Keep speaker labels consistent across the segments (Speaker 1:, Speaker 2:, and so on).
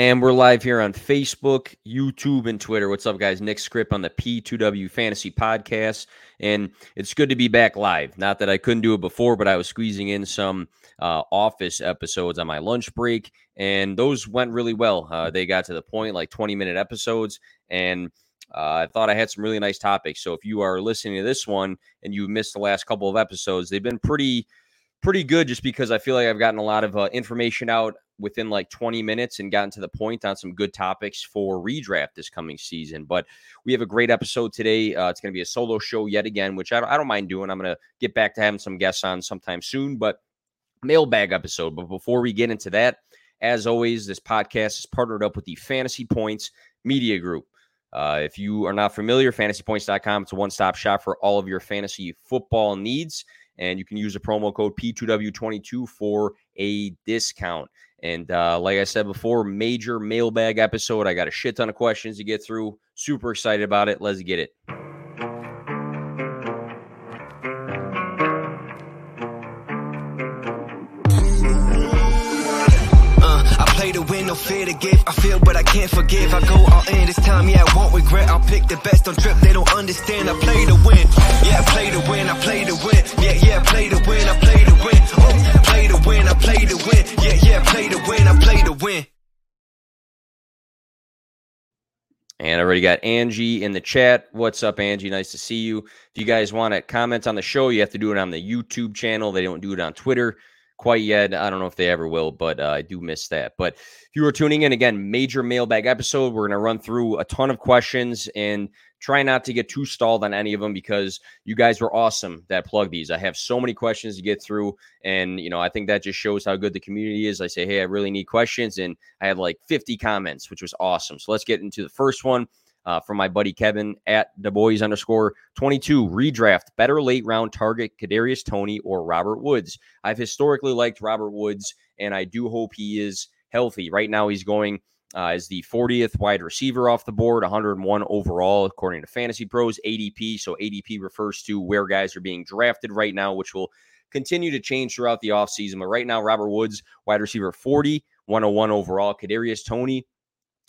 Speaker 1: And we're live here on Facebook, YouTube, and Twitter. What's up, guys? Nick Script on the P2W Fantasy Podcast. And it's good to be back live. Not that I couldn't do it before, but I was squeezing in some uh, office episodes on my lunch break, and those went really well. Uh, they got to the point, like 20 minute episodes. And uh, I thought I had some really nice topics. So if you are listening to this one and you missed the last couple of episodes, they've been pretty pretty good just because I feel like I've gotten a lot of uh, information out within like 20 minutes and gotten to the point on some good topics for redraft this coming season. But we have a great episode today. Uh, it's going to be a solo show yet again, which I don't, I don't mind doing. I'm going to get back to having some guests on sometime soon, but mailbag episode. But before we get into that, as always, this podcast is partnered up with the Fantasy Points Media Group. Uh, if you are not familiar, fantasypoints.com, it's a one stop shop for all of your fantasy football needs and you can use the promo code P2W22 for a discount. And uh, like I said before, major mailbag episode. I got a shit ton of questions to get through. Super excited about it. Let's get it.
Speaker 2: Play to give. I feel, but I can't forgive. I go all in this time, yeah, I won't regret. I'll pick the best on trip, they don't understand. I play to win, yeah, I play to win, I play to win, yeah, yeah, play to win, I play to win. Oh, play to win, I play to win, yeah, yeah, play to win, I play to win.
Speaker 1: And I already got Angie in the chat. What's up, Angie? Nice to see you. If you guys want to comment on the show, you have to do it on the YouTube channel. They don't do it on Twitter quite yet. I don't know if they ever will, but uh, I do miss that. But if you are tuning in again, major mailbag episode. We're going to run through a ton of questions and try not to get too stalled on any of them because you guys were awesome that plug these. I have so many questions to get through, and you know I think that just shows how good the community is. I say, hey, I really need questions, and I had like 50 comments, which was awesome. So let's get into the first one uh, from my buddy Kevin at the boys underscore 22. Redraft better late round target Kadarius Toney or Robert Woods. I've historically liked Robert Woods, and I do hope he is healthy. Right now, he's going uh, as the 40th wide receiver off the board, 101 overall, according to Fantasy Pros ADP. So ADP refers to where guys are being drafted right now, which will continue to change throughout the offseason. But right now, Robert Woods, wide receiver 40, 101 overall. Kadarius Toney,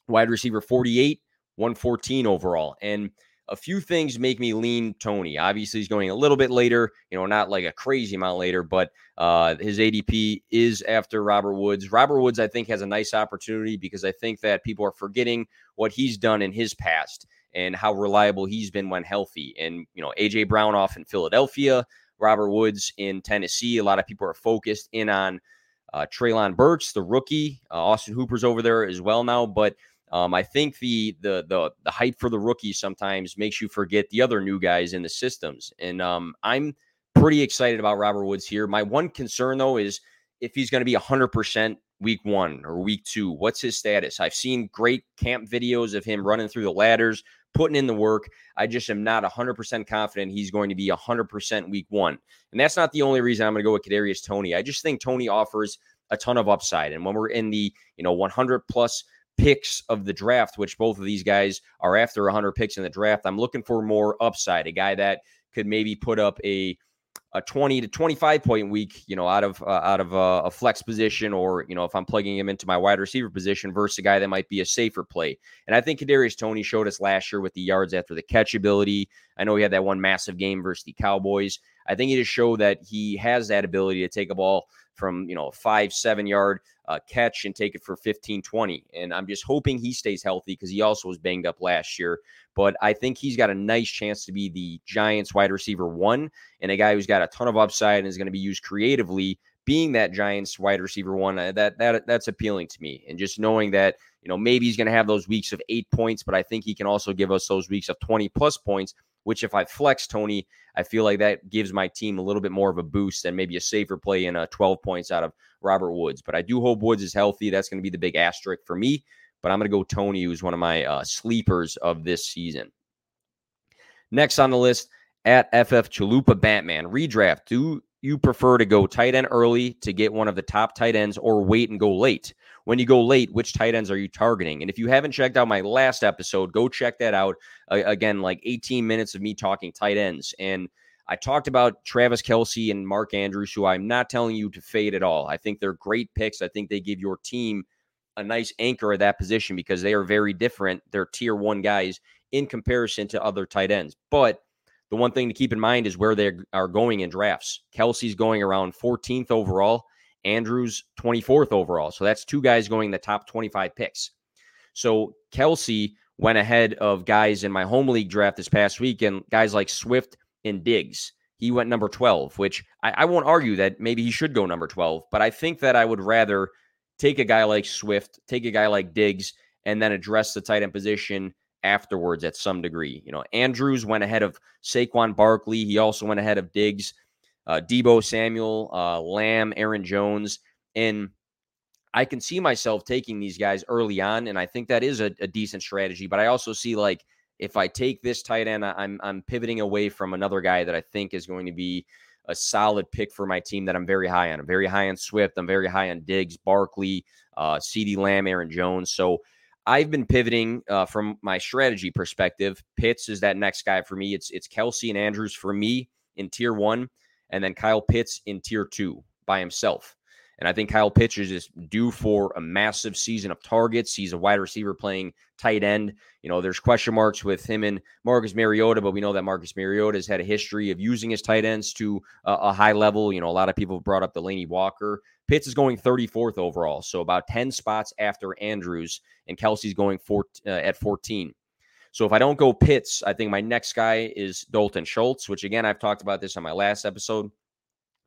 Speaker 1: wide receiver 48, 114 overall. And a few things make me lean Toney. Obviously, he's going a little bit later, you know, not like a crazy amount later, but uh, his ADP is after Robert Woods. Robert Woods, I think, has a nice opportunity because I think that people are forgetting what he's done in his past and how reliable he's been when healthy. And, you know, AJ Brown off in Philadelphia, Robert Woods in Tennessee. A lot of people are focused in on uh, Treylon Burks, the rookie. Uh, Austin Hooper's over there as well now, but um, I think the, the the the hype for the rookies sometimes makes you forget the other new guys in the systems, and um, I'm pretty excited about Robert Woods here. My one concern though is if he's going to be 100% week one or week two. What's his status? I've seen great camp videos of him running through the ladders, putting in the work. I just am not 100% confident he's going to be 100% week one. And that's not the only reason I'm going to go with Kadarius Toney. I just think Toney offers a ton of upside. And when we're in the, you know, 100 plus picks of the draft, which both of these guys are after 100 picks in the draft. I'm looking for more upside, a guy that could maybe put up a a 20 to 25 point week, you know, out of uh, out of a, a, flex position, or you know, if I'm plugging him into my wide receiver position versus a guy that might be a safer play. And I think Kadarius Toney showed us last year with the yards after the catch ability. I know he had that one massive game versus the Cowboys. I think he just showed that he has that ability to take a ball from you know a five seven yard uh, catch and take it for 15 20 and i'm just hoping he stays healthy because he also was banged up last year. But i think he's got a nice chance to be the giants wide receiver one and a guy who's got a ton of upside and is going to be used creatively being that giants wide receiver one uh, that that that's appealing to me. And just knowing that you know maybe he's going to have those weeks of eight points but i think he can also give us those weeks of 20 plus points which if I flex Toney, I feel like that gives my team a little bit more of a boost and maybe a safer play in a 12 points out of Robert Woods. But I do hope Woods is healthy. That's going to be the big asterisk for me. But I'm going to go Toney, who's one of my uh, sleepers of this season. Next on the list at FF Chalupa Batman redraft. Do you prefer to go tight end early to get one of the top tight ends or wait and go late? When you go late, which tight ends are you targeting? And if you haven't checked out my last episode, go check that out. Uh, again, like 18 minutes of me talking tight ends. And I talked about Travis Kelce and Mark Andrews, who I'm not telling you to fade at all. I think they're great picks. I think they give your team a nice anchor at that position because they are very different. They're tier one guys in comparison to other tight ends. But the one thing to keep in mind is where they are going in drafts. Kelce's going around 14th overall, Andrews 24th overall. So that's two guys going the top 25 picks. So Kelce went ahead of guys in my home league draft this past week, and guys like Swift and Diggs. He went number 12, which I, I won't argue that maybe he should go number 12, but I think that I would rather take a guy like Swift, take a guy like Diggs, and then address the tight end position afterwards at some degree. You know, Andrews went ahead of Saquon Barkley. He also went ahead of Diggs, uh, Deebo Samuel, uh, Lamb, Aaron Jones. And I can see myself taking these guys early on, and I think that is a, a decent strategy. But I also see like if I take this tight end, I'm I'm pivoting away from another guy that I think is going to be a solid pick for my team that I'm very high on. I'm very high on Swift. I'm very high on Diggs, Barkley, uh, CeeDee Lamb, Aaron Jones. So I've been pivoting uh, from my strategy perspective. Pitts is that next guy for me. It's it's Kelce and Andrews for me in tier one, and then Kyle Pitts in tier two by himself. And I think Kyle Pitts is just due for a massive season of targets. He's a wide receiver playing tight end. You know, there's question marks with him and Marcus Mariota, but we know that Marcus Mariota has had a history of using his tight ends to a, a high level. You know, a lot of people have brought up Delanie Walker. Pitts is going 34th overall, so about 10 spots after Andrews, and Kelce's going four, uh, at 14. So if I don't go Pitts, I think my next guy is Dalton Schultz, which again, I've talked about this on my last episode.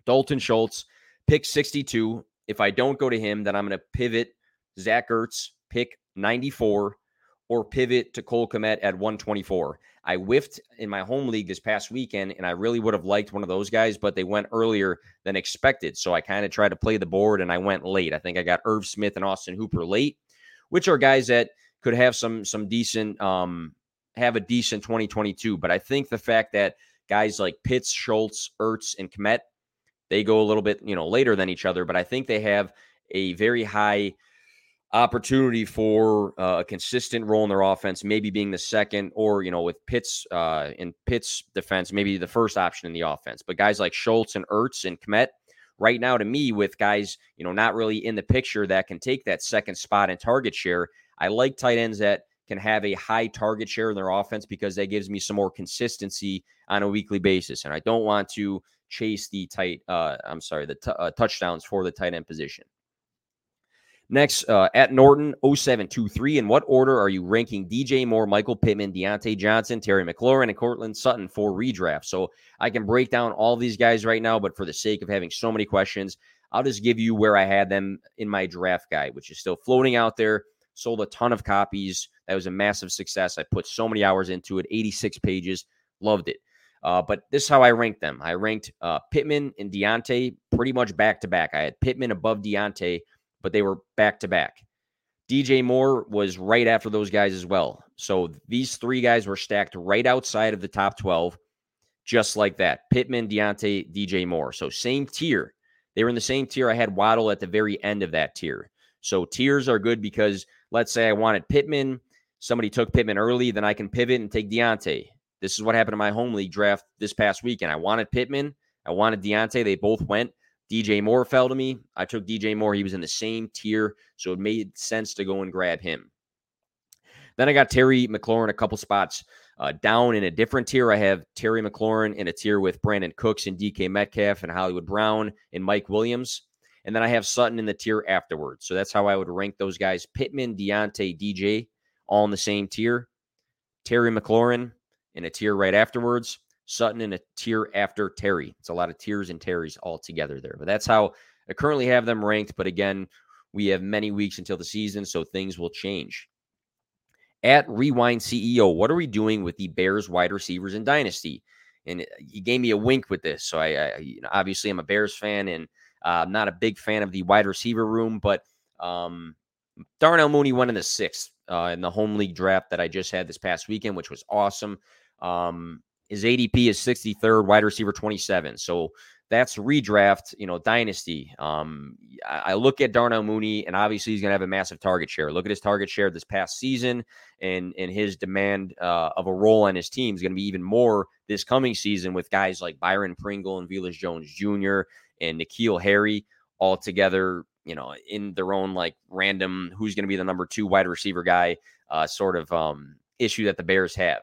Speaker 1: Dalton Schultz pick 62. If I don't go to him, then I'm going to pivot Zach Ertz, pick 94, or pivot to Cole Kmet at 124. I whiffed in my home league this past weekend, and I really would have liked one of those guys, but they went earlier than expected. So I kind of tried to play the board, and I went late. I think I got Irv Smith and Austin Hooper late, which are guys that could have some some decent um have a decent 2022. But I think the fact that guys like Pitts, Schultz, Ertz, and Kmet they go a little bit, you know, later than each other, but I think they have a very high opportunity for uh, a consistent role in their offense, maybe being the second, or you know, with Pitts uh, in Pitts defense, maybe the first option in the offense. But guys like Schultz and Ertz and Kmet, right now, to me, with guys you know not really in the picture that can take that second spot in target share, I like tight ends that can have a high target share in their offense because that gives me some more consistency on a weekly basis, and I don't want to chase the tight, uh, I'm sorry, the t- uh, touchdowns for the tight end position. Next, uh, at Norton 0723. In what order are you ranking DJ Moore, Michael Pittman, Diontae Johnson, Terry McLaurin, and Courtland Sutton for redraft? So I can break down all these guys right now, but for the sake of having so many questions, I'll just give you where I had them in my draft guide, which is still floating out there. Sold a ton of copies. That was a massive success. I put so many hours into it, 86 pages. Loved it. Uh, but this is how I ranked them. I ranked uh, Pittman and Diontae pretty much back to back. I had Pittman above Diontae, but they were back to back. DJ Moore was right after those guys as well. So these three guys were stacked right outside of the top 12, just like that. Pittman, Diontae, DJ Moore. So same tier. They were in the same tier. I had Waddle at the very end of that tier. So tiers are good because let's say I wanted Pittman, somebody took Pittman early, then I can pivot and take Diontae. This is what happened in my home league draft this past weekend. I wanted Pittman. I wanted Diontae. They both went. DJ Moore fell to me. I took DJ Moore. He was in the same tier, so it made sense to go and grab him. Then I got Terry McLaurin a couple spots uh, down in a different tier. I have Terry McLaurin in a tier with Brandin Cooks and DK Metcalf and Hollywood Brown and Mike Williams. And then I have Sutton in the tier afterwards. So that's how I would rank those guys Pittman, Diontae, DJ, all in the same tier. Terry McLaurin, in a tier right afterwards. Sutton in a tier after Terry. It's a lot of tiers and Terrys all together there. But that's how I currently have them ranked. But again, we have many weeks until the season, so things will change. At Rewind CEO, what are we doing with the Bears wide receivers in Dynasty? And uh, he gave me a wink with this. So I, I you know, obviously I'm a Bears fan and uh, I'm not a big fan of the wide receiver room, but um, Darnell Mooney went in the sixth uh, in the home league draft that I just had this past weekend, which was awesome. Um, his ADP is 63rd, wide receiver 27. So that's redraft, you know, dynasty. Um, I, I look at Darnell Mooney, and obviously he's going to have a massive target share. Look at his target share this past season, and and his demand uh, of a role on his team is going to be even more this coming season with guys like Byron Pringle and Velus Jones Jr. and N'Keal Harry all together you know, in their own like random who's going to be the number two wide receiver guy uh, sort of um, issue that the Bears have.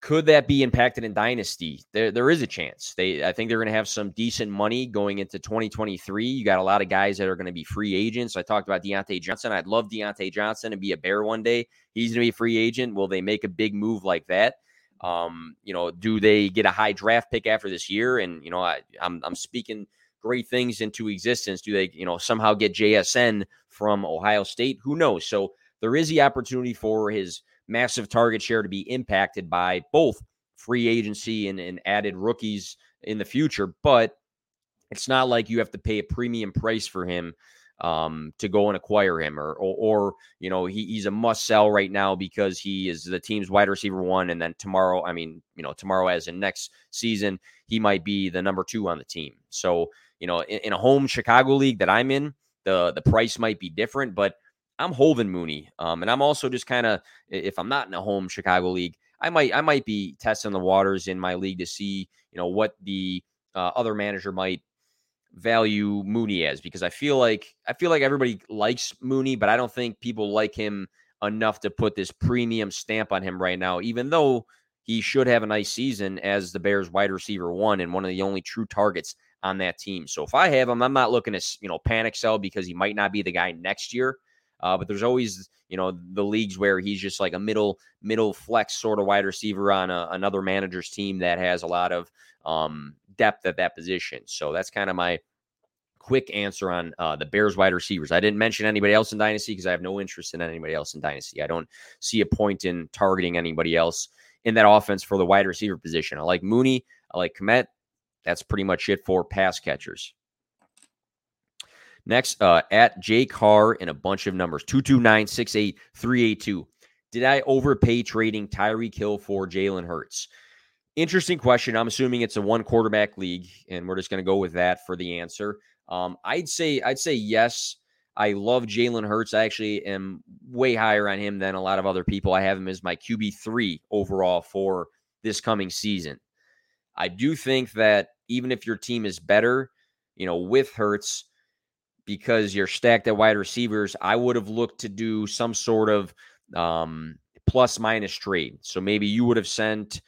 Speaker 1: Could that be impacted in dynasty? There, there is a chance. They, I think they're going to have some decent money going into 2023. You got a lot of guys that are going to be free agents. I talked about Diontae Johnson. I'd love Diontae Johnson to be a Bear one day. He's going to be a free agent. Will they make a big move like that? Um, you know, do they get a high draft pick after this year? And you know, I, I'm I'm speaking great things into existence. Do they, you know, somehow get JSN from Ohio State? Who knows? So there is the opportunity for his massive target share to be impacted by both free agency and, and added rookies in the future. But it's not like you have to pay a premium price for him um, to go and acquire him, or or, or you know he, he's a must sell right now because he is the team's wide receiver one, and then tomorrow, I mean, you know, tomorrow as in next season, he might be the number two on the team. So you know, in, in a home Chicago league that I'm in, the the price might be different, but I'm holding Mooney. Um, and I'm also just kind of if I'm not in a home Chicago league, I might I might be testing the waters in my league to see you know what the uh, other manager might value Mooney as because I feel like I feel like everybody likes Mooney, but I don't think people like him enough to put this premium stamp on him right now. Even though he should have a nice season as the Bears wide receiver one and one of the only true targets on that team. So if I have him, I'm not looking to you know panic sell because he might not be the guy next year. Uh, but there's always, you know, the leagues where he's just like a middle middle flex sort of wide receiver on a, another manager's team that has a lot of um, depth at that position. So that's kind of my quick answer on uh, the Bears wide receivers. I didn't mention anybody else in Dynasty because I have no interest in anybody else in Dynasty. I don't see a point in targeting anybody else in that offense for the wide receiver position. I like Mooney. I like Kmet. That's pretty much it for pass catchers. Next, uh, at J Carr in a bunch of numbers 229 68 382. Did I overpay trading Tyreek Hill for Jalen Hurts? Interesting question. I'm assuming it's a one quarterback league, and we're just going to go with that for the answer. Um, I'd say I'd say yes. I love Jalen Hurts. I actually am way higher on him than a lot of other people. I have him as my QB three overall for this coming season. I do think that even if your team is better, you know, with Hurts, because you're stacked at wide receivers, I would have looked to do some sort of um, plus minus trade. So maybe you would have sent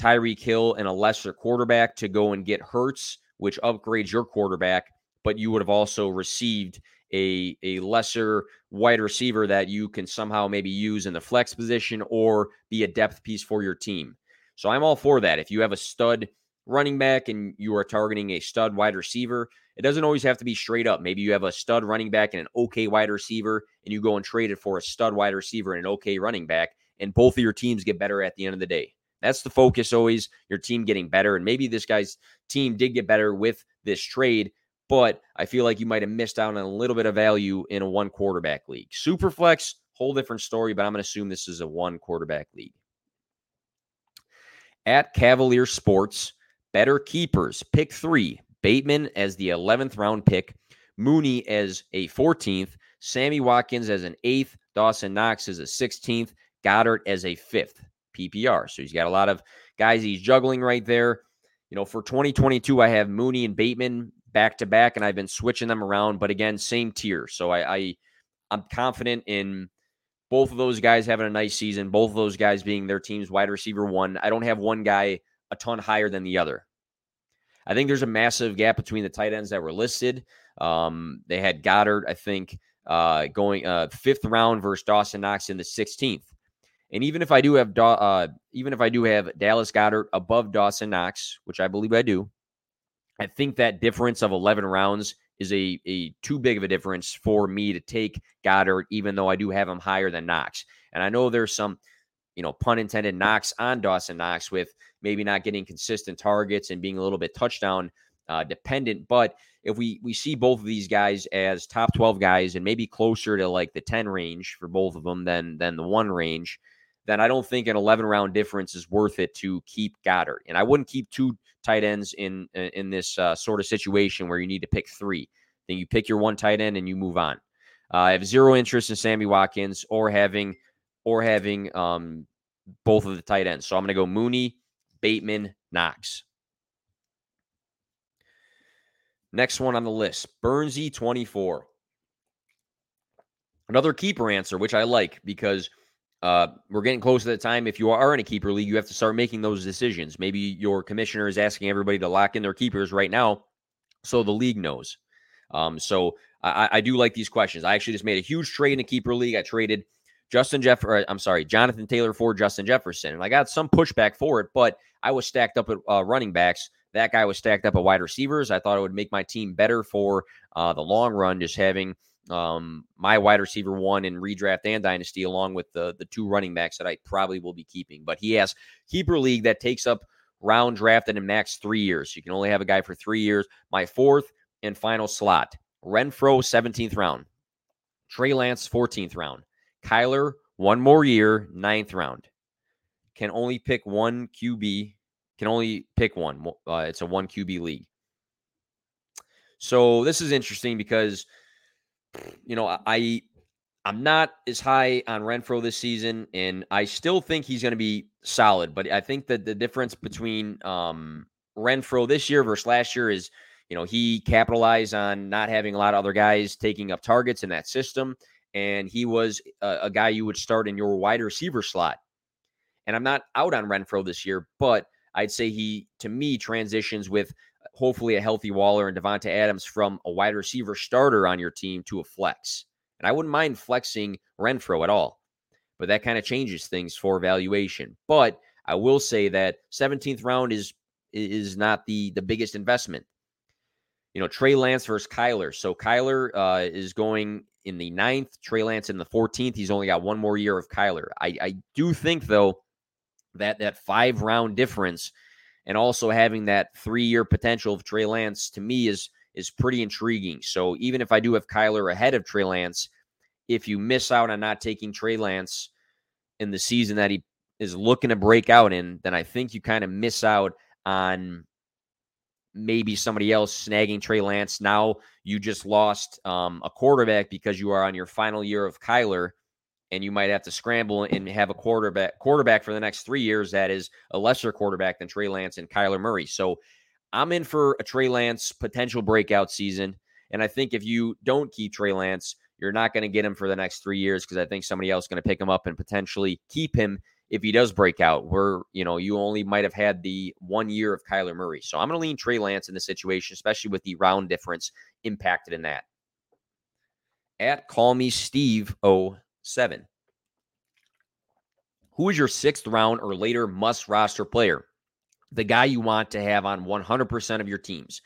Speaker 1: Tyreek Hill and a lesser quarterback to go and get Hurts, which upgrades your quarterback, but you would have also received a, a lesser wide receiver that you can somehow maybe use in the flex position or be a depth piece for your team. So I'm all for that. If you have a stud running back and you are targeting a stud wide receiver, it doesn't always have to be straight up. Maybe you have a stud running back and an okay wide receiver, and you go and trade it for a stud wide receiver and an okay running back, and both of your teams get better at the end of the day. That's the focus always, your team getting better. And maybe this guy's team did get better with this trade, but I feel like you might have missed out on a little bit of value in a one quarterback league. Superflex, whole different story, but I'm going to assume this is a one quarterback league. At Cavalier Sports, better keepers. Pick three Bateman as the 11th round pick, Mooney as a 14th, Sammy Watkins as an eighth, Dawson Knox as a 16th, Goedert as a fifth PPR. So he's got a lot of guys he's juggling right there. You know, for 2022, I have Mooney and Bateman back to back, and I've been switching them around. But again, same tier. So I, I I'm confident in both of those guys having a nice season. Both of those guys being their team's wide receiver one. I don't have one guy a ton higher than the other. I think there's a massive gap between the tight ends that were listed. Um, they had Goedert, I think, uh, going uh, fifth round versus Dawson Knox in the 16th. And even if I do have uh, even if I do have Dallas Goedert above Dawson Knox, which I believe I do, I think that difference of 11 rounds is a, a too big of a difference for me to take Goedert, even though I do have him higher than Knox. And I know there's some you know, pun intended, knocks on Dawson Knox with maybe not getting consistent targets and being a little bit touchdown uh, dependent. But if we we see both of these guys as top 12 guys and maybe closer to like the 10 range for both of them than than the one range, then I don't think an 11 round difference is worth it to keep Goedert. And I wouldn't keep two tight ends in in this uh, sort of situation where you need to pick three. Then you pick your one tight end and you move on. Uh, I have zero interest in Sammy Watkins or having or having um, both of the tight ends. So I'm going to go Mooney, Bateman, Knox. Next one on the list, Burnsy 24. Another keeper answer, which I like because uh, we're getting close to the time. If you are in a keeper league, you have to start making those decisions. Maybe your commissioner is asking everybody to lock in their keepers right now so the league knows. Um, so I, I, do like these questions. I actually just made a huge trade in a keeper league. I traded Justin Jeff, I'm sorry, Jonathan Taylor for Justin Jefferson, and I got some pushback for it, but I was stacked up at uh, running backs. That guy was stacked up at wide receivers. I thought it would make my team better for uh, the long run, just having um, my wide receiver one in redraft and dynasty, along with the the two running backs that I probably will be keeping. But he has keeper league that takes up round drafted in max three years. You can only have a guy for three years. My fourth and final slot: Renfrow, 17th round, Trey Lance, 14th round, Kyler, one more year, ninth round. Can only pick one QB. Can only pick one. Uh, it's a one QB league. So this is interesting because you know, I I'm not as high on Renfrow this season, and I still think he's going to be solid. But I think that the difference between um, Renfrow this year versus last year is, you know, he capitalized on not having a lot of other guys taking up targets in that system, and he was a, a guy you would start in your wide receiver slot. And I'm not out on Renfrow this year, but I'd say he, to me, transitions with uh, hopefully a healthy Waller and Davante Adams from a wide receiver starter on your team to a flex. And I wouldn't mind flexing Renfrow at all, but that kind of changes things for valuation. But I will say that 17th round is is not the the biggest investment. You know, Trey Lance versus Kyler. So Kyler uh, is going in the ninth, Trey Lance in the 14th. He's only got one more year of Kyler. I, I do think though that that five round difference and also having that three year potential of Trey Lance to me is is pretty intriguing. So even if I do have Kyler ahead of Trey Lance, if you miss out on not taking Trey Lance in the season that he is looking to break out in, then I think you kind of miss out on maybe somebody else snagging Trey Lance. Now you just lost um, a quarterback because you are on your final year of Kyler and you might have to scramble and have a quarterback quarterback for the next three years that is a lesser quarterback than Trey Lance and Kyler Murray. So I'm in for a Trey Lance potential breakout season. And I think if you don't keep Trey Lance, you're not going to get him for the next three years because I think somebody else is going to pick him up and potentially keep him if he does break out. Where you know you only might have had the one year of Kyler Murray. So I'm going to lean Trey Lance in this situation, especially with the round difference impacted in that. At call me Steve 07. Who is your sixth round or later must roster player? The guy you want to have on 100% of your teams.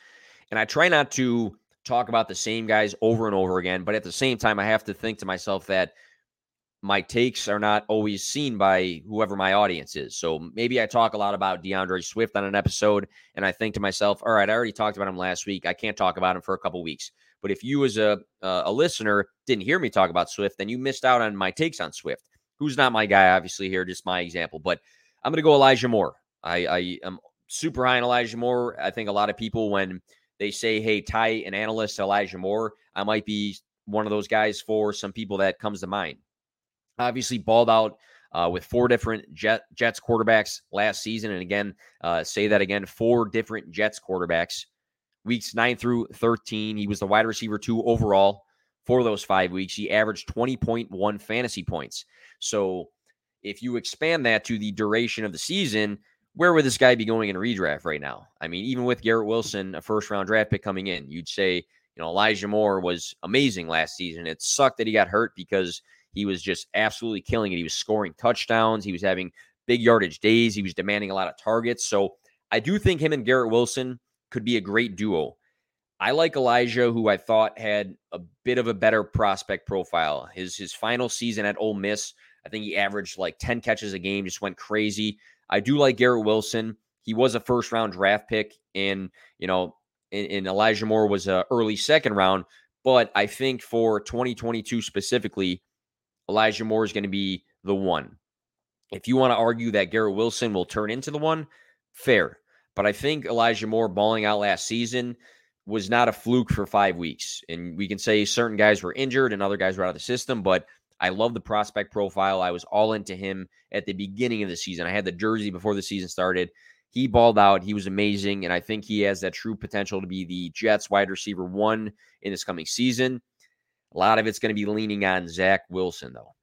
Speaker 1: And I try not to talk about the same guys over and over again, but at the same time, I have to think to myself that my takes are not always seen by whoever my audience is. So maybe I talk a lot about DeAndre Swift on an episode, and I think to myself, all right, I already talked about him last week. I can't talk about him for a couple weeks. But if you, as a uh, a listener, didn't hear me talk about Swift, then you missed out on my takes on Swift. Who's not my guy, obviously here, just my example. But I'm going to go Elijah Moore. I, I am super high on Elijah Moore. I think a lot of people when they say, "Hey, tie an analyst Elijah Moore," I might be one of those guys for some people that comes to mind. Obviously, balled out uh, with four different Jet, Jets quarterbacks last season. And again, uh, say that again four different Jets quarterbacks weeks 9 through 13. He was the wide receiver two overall for those five weeks. He averaged 20.1 fantasy points. So if you expand that to the duration of the season, where would this guy be going in a redraft right now? I mean, even with Garrett Wilson, a first round draft pick coming in, you'd say, you know, Elijah Moore was amazing last season. It sucked that he got hurt because he was just absolutely killing it. He was scoring touchdowns, he was having big yardage days, he was demanding a lot of targets. So I do think him and Garrett Wilson could be a great duo. I like Elijah, who I thought had a bit of a better prospect profile. His his final season at Ole Miss, I think he averaged like 10 catches a game, just went crazy. I do like Garrett Wilson. He was a first round draft pick, and you know, and, Elijah Moore was a early second round. But I think for 2022 specifically, Elijah Moore is going to be the one. If you want to argue that Garrett Wilson will turn into the one, fair. But I think Elijah Moore balling out last season was not a fluke for five weeks. And we can say certain guys were injured and other guys were out of the system, but I love the prospect profile. I was all into him at the beginning of the season. I had the jersey before the season started. He balled out. He was amazing. And I think he has that true potential to be the Jets wide receiver one in this coming season. A lot of it's going to be leaning on Zach Wilson, though.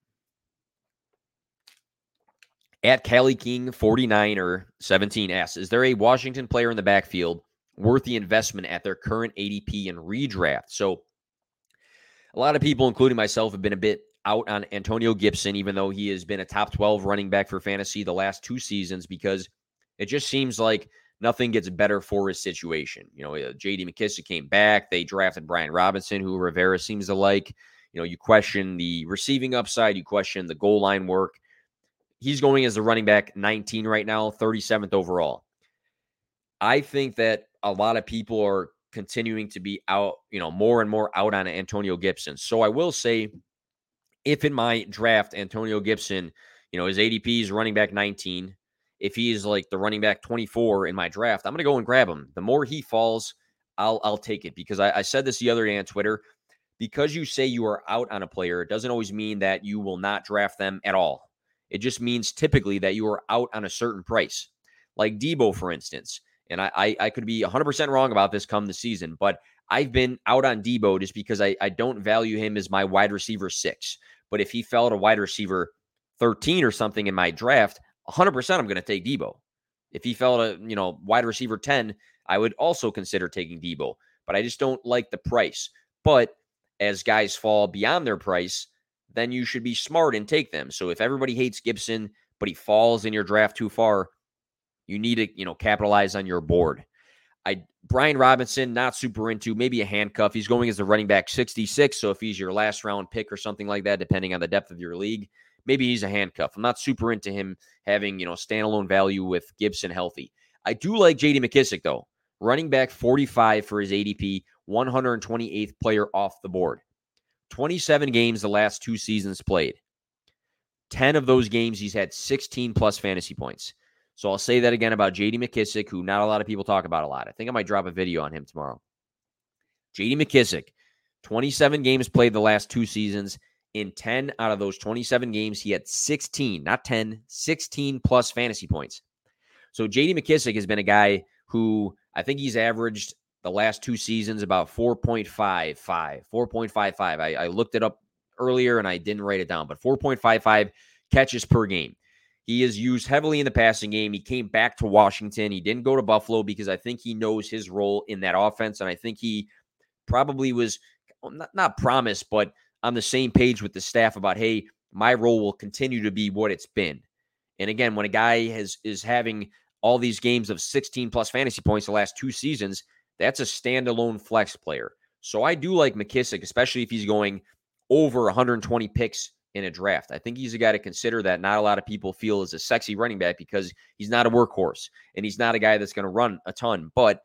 Speaker 1: At Cali King 49 or 17S, is there a Washington player in the backfield worth the investment at their current ADP and redraft? So, a lot of people, including myself, have been a bit out on Antonio Gibson, even though he has been a top 12 running back for fantasy the last two seasons, because it just seems like nothing gets better for his situation. You know, uh, JD McKissic came back. They drafted Brian Robinson, who Rivera seems to like. You know, you question the receiving upside, you question the goal line work. He's going as the running back 19 right now, 37th overall. I think that a lot of people are continuing to be out, you know, more and more out on Antonio Gibson. So I will say, if in my draft, Antonio Gibson, you know, his ADP is running back 19. If he is like the running back 24 in my draft, I'm going to go and grab him. The more he falls, I'll I'll take it because I, I said this the other day on Twitter. Because you say you are out on a player, it doesn't always mean that you will not draft them at all. It just means typically that you are out on a certain price, like Deebo, for instance. And I, I, I could be 100% wrong about this come the season, but I've been out on Deebo just because I, I don't value him as my wide receiver six. But if he fell to wide receiver 13 or something in my draft, 100% I'm going to take Deebo. If he fell to, you know, wide receiver 10, I would also consider taking Deebo, but I just don't like the price. But as guys fall beyond their price, then you should be smart and take them. So if everybody hates Gibson, but he falls in your draft too far, you need to, you know, capitalize on your board. I Brian Robinson, not super into, maybe a handcuff. He's going as a running back 66. So if he's your last round pick or something like that, depending on the depth of your league, maybe he's a handcuff. I'm not super into him having, you know, standalone value with Gibson healthy. I do like JD McKissic, though. Running back 45 for his ADP, 128th player off the board. 27 games the last two seasons played. 10 of those games, he's had 16 plus fantasy points. So I'll say that again about JD McKissic, who not a lot of people talk about a lot. I think I might drop a video on him tomorrow. JD McKissic, 27 games played the last two seasons. In 10 out of those 27 games, he had 16, not 10, 16 plus fantasy points. So JD McKissic has been a guy who I think he's averaged the last two seasons about 4.55, 4.55. I, I looked it up earlier and I didn't write it down, but 4.55 catches per game. He is used heavily in the passing game. He came back to Washington. He didn't go to Buffalo because I think he knows his role in that offense. And I think he probably was not, not promised, but on the same page with the staff about, hey, my role will continue to be what it's been. And again, when a guy has is having all these games of 16 plus fantasy points the last two seasons, that's a standalone flex player. So I do like McKissic, especially if he's going over 120 picks in a draft. I think he's a guy to consider that not a lot of people feel is a sexy running back because he's not a workhorse and he's not a guy that's going to run a ton. But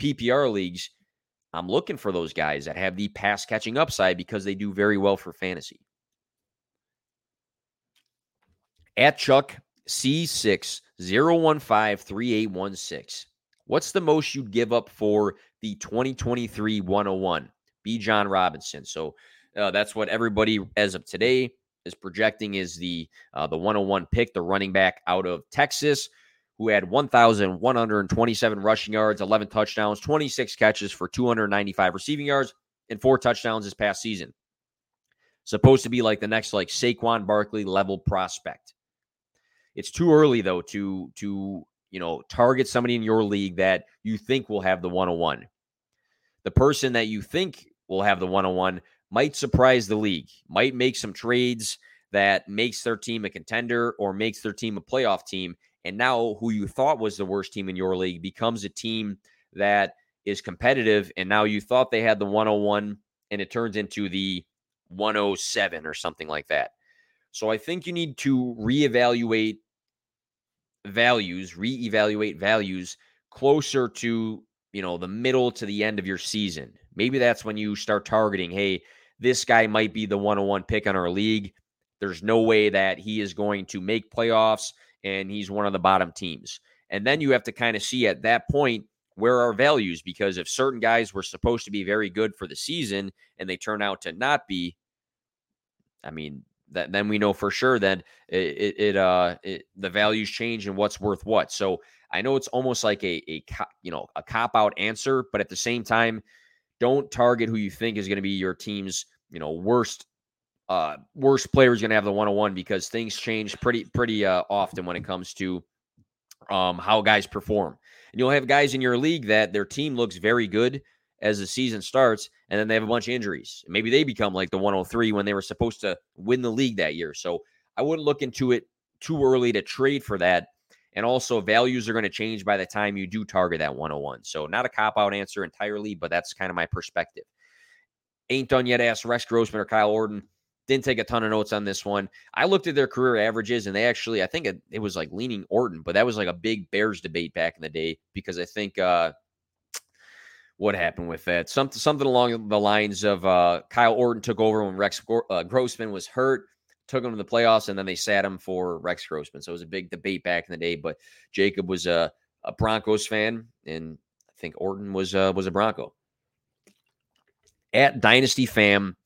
Speaker 1: PPR leagues, I'm looking for those guys that have the pass catching upside because they do very well for fantasy. At Chuck C60153816. What's the most you'd give up for the 2023 101? Bijan Robinson. So uh, that's what everybody, as of today, is projecting is the uh, the 101 pick, the running back out of Texas, who had 1,127 rushing yards, 11 touchdowns, 26 catches for 295 receiving yards, and four touchdowns this past season. Supposed to be like the next like Saquon Barkley level prospect. It's too early though to to you know target somebody in your league that you think will have the 101. The person that you think will have the 101 might surprise the league, might make some trades that makes their team a contender or makes their team a playoff team. And now, who you thought was the worst team in your league becomes a team that is competitive. And now you thought they had the 101 and it turns into the 107 or something like that. So I think you need to reevaluate values, reevaluate values closer to, you know, the middle to the end of your season. Maybe that's when you start targeting, hey, this guy might be the 101 pick on our league. There's no way that he is going to make playoffs and he's one of the bottom teams. And then you have to kind of see at that point where are values because if certain guys were supposed to be very good for the season and they turn out to not be, I mean, that then we know for sure that it, it, it uh it, the values change and what's worth what. So I know it's almost like a a you know a cop out answer, but at the same time, don't target who you think is going to be your team's you know, worst uh worst player is going to have the 101 because things change pretty pretty uh, often when it comes to um how guys perform. And you'll have guys in your league that their team looks very good as the season starts and then they have a bunch of injuries. Maybe they become like the 103 when they were supposed to win the league that year. So I wouldn't look into it too early to trade for that. And also, values are going to change by the time you do target that 101. So, not a cop out answer entirely, but that's kind of my perspective. Ain't done yet. Asked Rex Grossman or Kyle Orton. Didn't take a ton of notes on this one. I looked at their career averages, and they actually, I think it, it was like leaning Orton, but that was like a big Bears debate back in the day because I think uh, what happened with that something something along the lines of uh, Kyle Orton took over when Rex uh, Grossman was hurt took him to the playoffs, and then they sat him for Rex Grossman. So it was a big debate back in the day. But Jacob was a, a Broncos fan, and I think Orton was uh, was a Bronco. At Dynasty Fam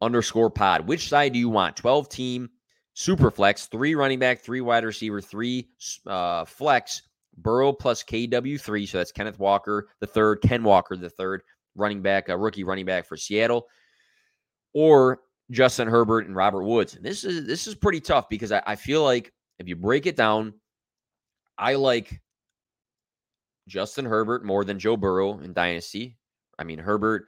Speaker 1: underscore pod, which side do you want? Twelve team super flex, three running back, three wide receiver, three uh, flex. Burrow plus KW three, so that's Kenneth Walker the third, Ken Walker the third, running back, a rookie running back for Seattle, or Justin Herbert and Robert Woods. And this is this is pretty tough because I, I feel like if you break it down, I like Justin Herbert more than Joe Burrow in Dynasty. I mean, Herbert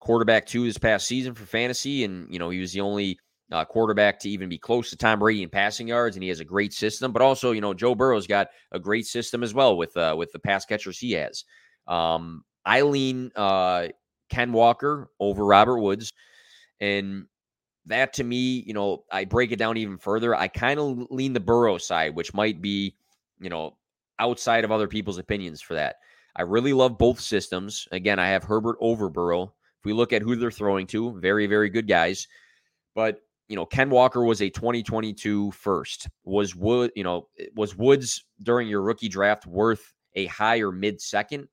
Speaker 1: quarterback two this past season for fantasy, and you know he was the only uh, quarterback to even be close to Tom Brady in passing yards, and he has a great system. But also, you know, Joe Burrow's got a great system as well with uh, with the pass catchers he has. Um, I lean uh, Ken Walker over Robert Woods, and that to me, you know, I break it down even further. I kind of lean the Burrow side, which might be, you know, outside of other people's opinions for that. I really love both systems. Again, I have Herbert over Burrow. We look at who they're throwing to, very, very good guys. But, you know, Ken Walker was a 2022 first. Was Wood, you know, eh, was Woods during your rookie draft worth a higher mid second?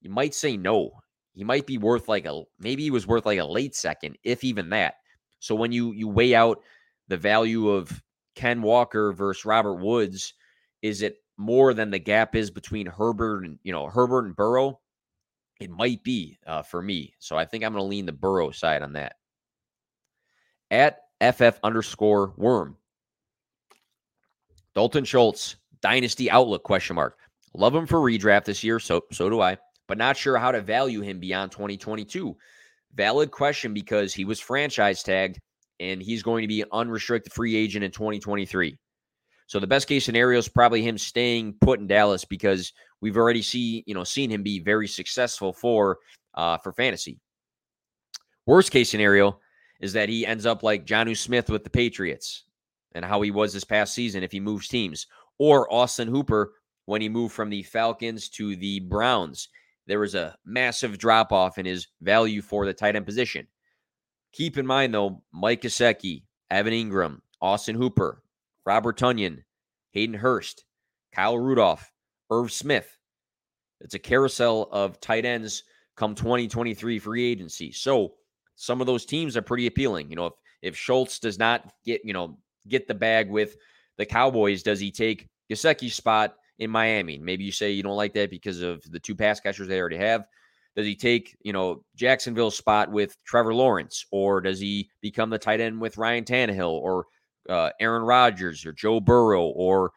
Speaker 1: You might say no. He might be worth like a maybe he was worth like a late second, if even that. So when you you weigh out the value of Ken Walker versus Robert Woods, is it more than the gap is between Herbert and you know Herbert and Burrow? It might be uh, for me. So I think I'm going to lean the Burrow side on that. At FF underscore worm. Dalton Schultz, Dynasty Outlook question mark. Love him for redraft this year, so so do I, but not sure how to value him beyond 2022. Valid question because he was franchise tagged and he's going to be an unrestricted free agent in 2023. So the best case scenario is probably him staying put in Dallas because we've already see you know seen him be very successful for uh, for fantasy. Worst case scenario is that he ends up like Jonnu Smith with the Patriots and how he was this past season if he moves teams, or Austin Hooper when he moved from the Falcons to the Browns there was a massive drop off in his value for the tight end position. Keep in mind, though, Mike Gesicki, Evan Engram, Austin Hooper, Robert Tonyan, Hayden Hurst, Kyle Rudolph, Irv Smith. It's a carousel of tight ends come 2023 free agency. So some of those teams are pretty appealing. You know, if if Schultz does not get, you know, get the bag with the Cowboys, does he take Gesicki's spot in Miami. Maybe you say you don't like that because of the two pass catchers they already have. Does he take, you know, Jacksonville's spot with Trevor Lawrence, or does he become the tight end with Ryan Tannehill, or uh, Aaron Rodgers, or Joe Burrow, or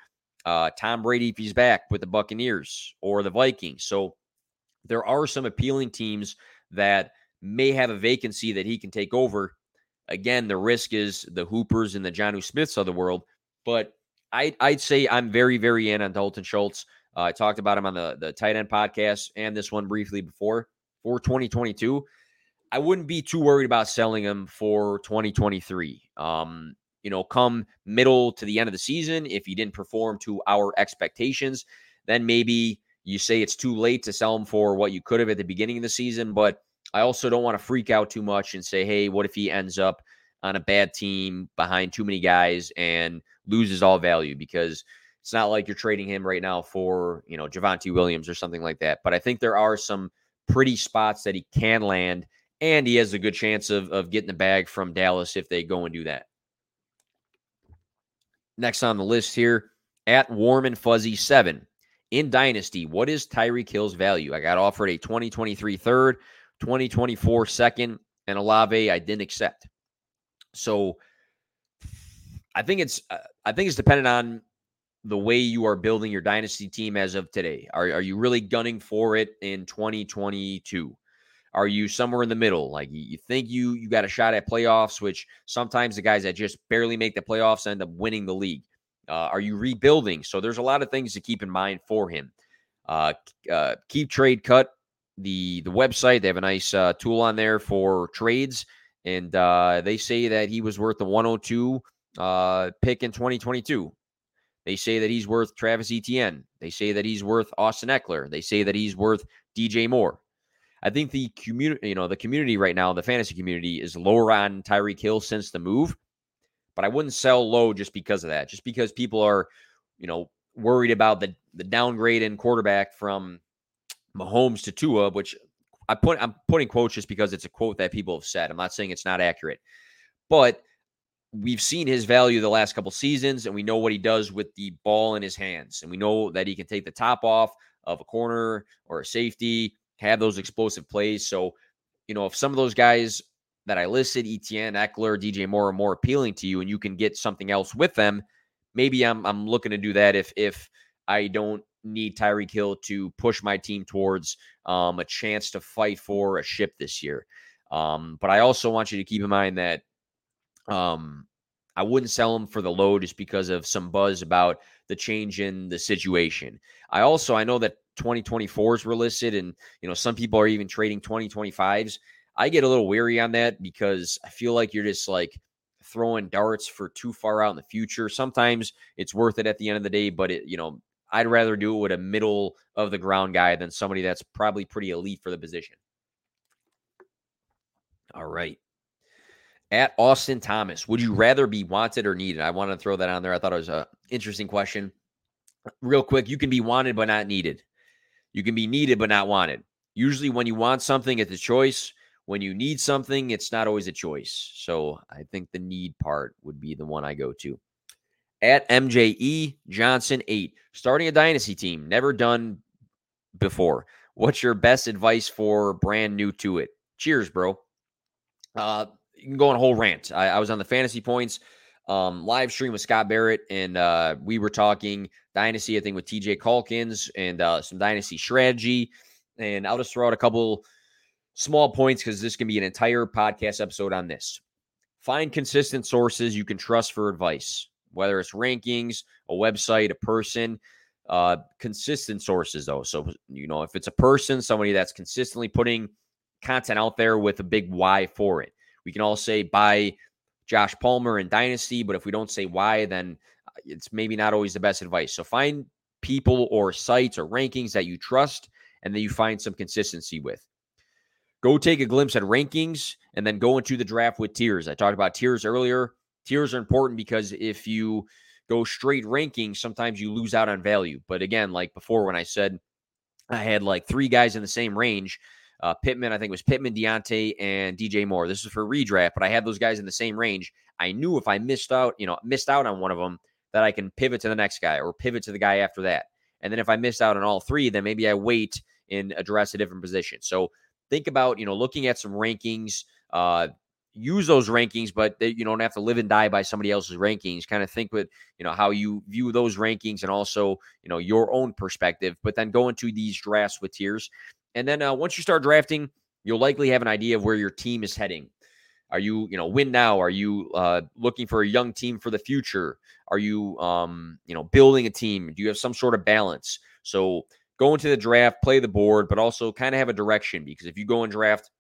Speaker 1: uh, Tom Brady if he's back with the Buccaneers or the Vikings? So there are some appealing teams that may have a vacancy that he can take over. Again, the risk is the Hoopers and the Jonnu Smiths of the world, but I'd, I'd say I'm very, very in on Dalton Schultz. Uh, I talked about him on the, the tight end podcast and this one briefly before for 2022. I wouldn't be too worried about selling him for 2023. Um, you know, come middle to the end of the season, if he didn't perform to our expectations, then maybe you say it's too late to sell him for what you could have at the beginning of the season. But I also don't want to freak out too much and say, hey, what if he ends up on a bad team behind too many guys and loses all value because it's not like you're trading him right now for, you know, Javonte Williams or something like that. But I think there are some pretty spots that he can land, and he has a good chance of, of getting the bag from Dallas if they go and do that. Next on the list here at Warm and Fuzzy 7. In Dynasty, what is Tyreek Hill's value? I got offered a 2023 third, 2024 second, and Olave I didn't accept. So I think it's uh, I think it's dependent on the way you are building your dynasty team as of today. Are are you really gunning for it in 2022? Are you somewhere in the middle? Like you think you you got a shot at playoffs, which sometimes the guys that just barely make the playoffs end up winning the league. Uh, are you rebuilding? So there's a lot of things to keep in mind for him. Uh, uh, keep trade cut the the website. They have a nice uh, tool on there for trades, and uh, they say that he was worth the 102 uh, pick in 2022. They say that he's worth Travis Etienne. They say that he's worth Austin Ekeler. They say that he's worth DJ Moore. I think the community, you know, the community right now, the fantasy community is lower on Tyreek Hill since the move, but I wouldn't sell low just because of that. Just because people are, you know, worried about the the downgrade in quarterback from Mahomes to Tua, which I put I'm putting quotes just because it's a quote that people have said. I'm not saying it's not accurate, but we've seen his value the last couple seasons, and we know what he does with the ball in his hands, and we know that he can take the top off of a corner or a safety have those explosive plays. So, you know, if some of those guys that I listed, Etienne, Ekeler, DJ Moore, are more appealing to you, and you can get something else with them, maybe I'm I'm looking to do that if if I don't need Tyreek Hill to push my team towards um, a chance to fight for a ship this year. Um, but I also want you to keep in mind that um, I wouldn't sell him for the low just because of some buzz about the change in the situation. I also I know that 2024s were listed, and you know some people are even trading 2025s. I get a little weary on that because I feel like you're just like throwing darts for too far out in the future. Sometimes it's worth it at the end of the day, but it you know I'd rather do it with a middle of the ground guy than somebody that's probably pretty elite for the position. All right. At Austin Thomas, would you rather be wanted or needed? I wanted to throw that on there. I thought it was an interesting question. Real quick, you can be wanted but not needed. You can be needed but not wanted. Usually, when you want something, it's a choice. When you need something, it's not always a choice. So I think the need part would be the one I go to. At MJE Johnson 8, starting a dynasty team, never done before. What's your best advice for brand new to it? Cheers, bro. Uh, you can go on a whole rant. I, I was on the fantasy points um, live stream with Scott Barrett, and uh, we were talking dynasty, I think, with TJ Calkins and uh, some dynasty strategy. And I'll just throw out a couple small points because this can be an entire podcast episode on this. Find consistent sources you can trust for advice, whether it's rankings, a website, a person. Uh, consistent sources, though. So, you know, if it's a person, somebody that's consistently putting content out there with a big why for it. We can all say buy Josh Palmer in Dynasty, but if we don't say why, then uh, it's maybe not always the best advice. So find people or sites or rankings that you trust and that you find some consistency with. Go take a glimpse at rankings and then go into the draft with tiers. I talked about tiers earlier. Tiers are important because if you go straight rankings, sometimes you lose out on value. But again, like before, when I said I had like three guys in the same range, uh, Pittman, I think it was Pittman, Diontae, and DJ Moore. This is for redraft, but I had those guys in the same range. I knew if I missed out, you know, missed out on one of them, that I can pivot to the next guy or pivot to the guy after that. And then if I missed out on all three, then maybe I wait and address a different position. So think about, you know, looking at some rankings. Uh, use those rankings, but they, you don't have to live and die by somebody else's rankings. Kind of think with, you know, how you view those rankings and also, you know, your own perspective. But then go into these drafts with tiers. And then uh, once you start drafting, you'll likely have an idea of where your team is heading. Are you, you know, win now? Are you uh, looking for a young team for the future? Are you, um, you know, building a team? Do you have some sort of balance? So go into the draft, play the board, but also kind of have a direction because if you go and draft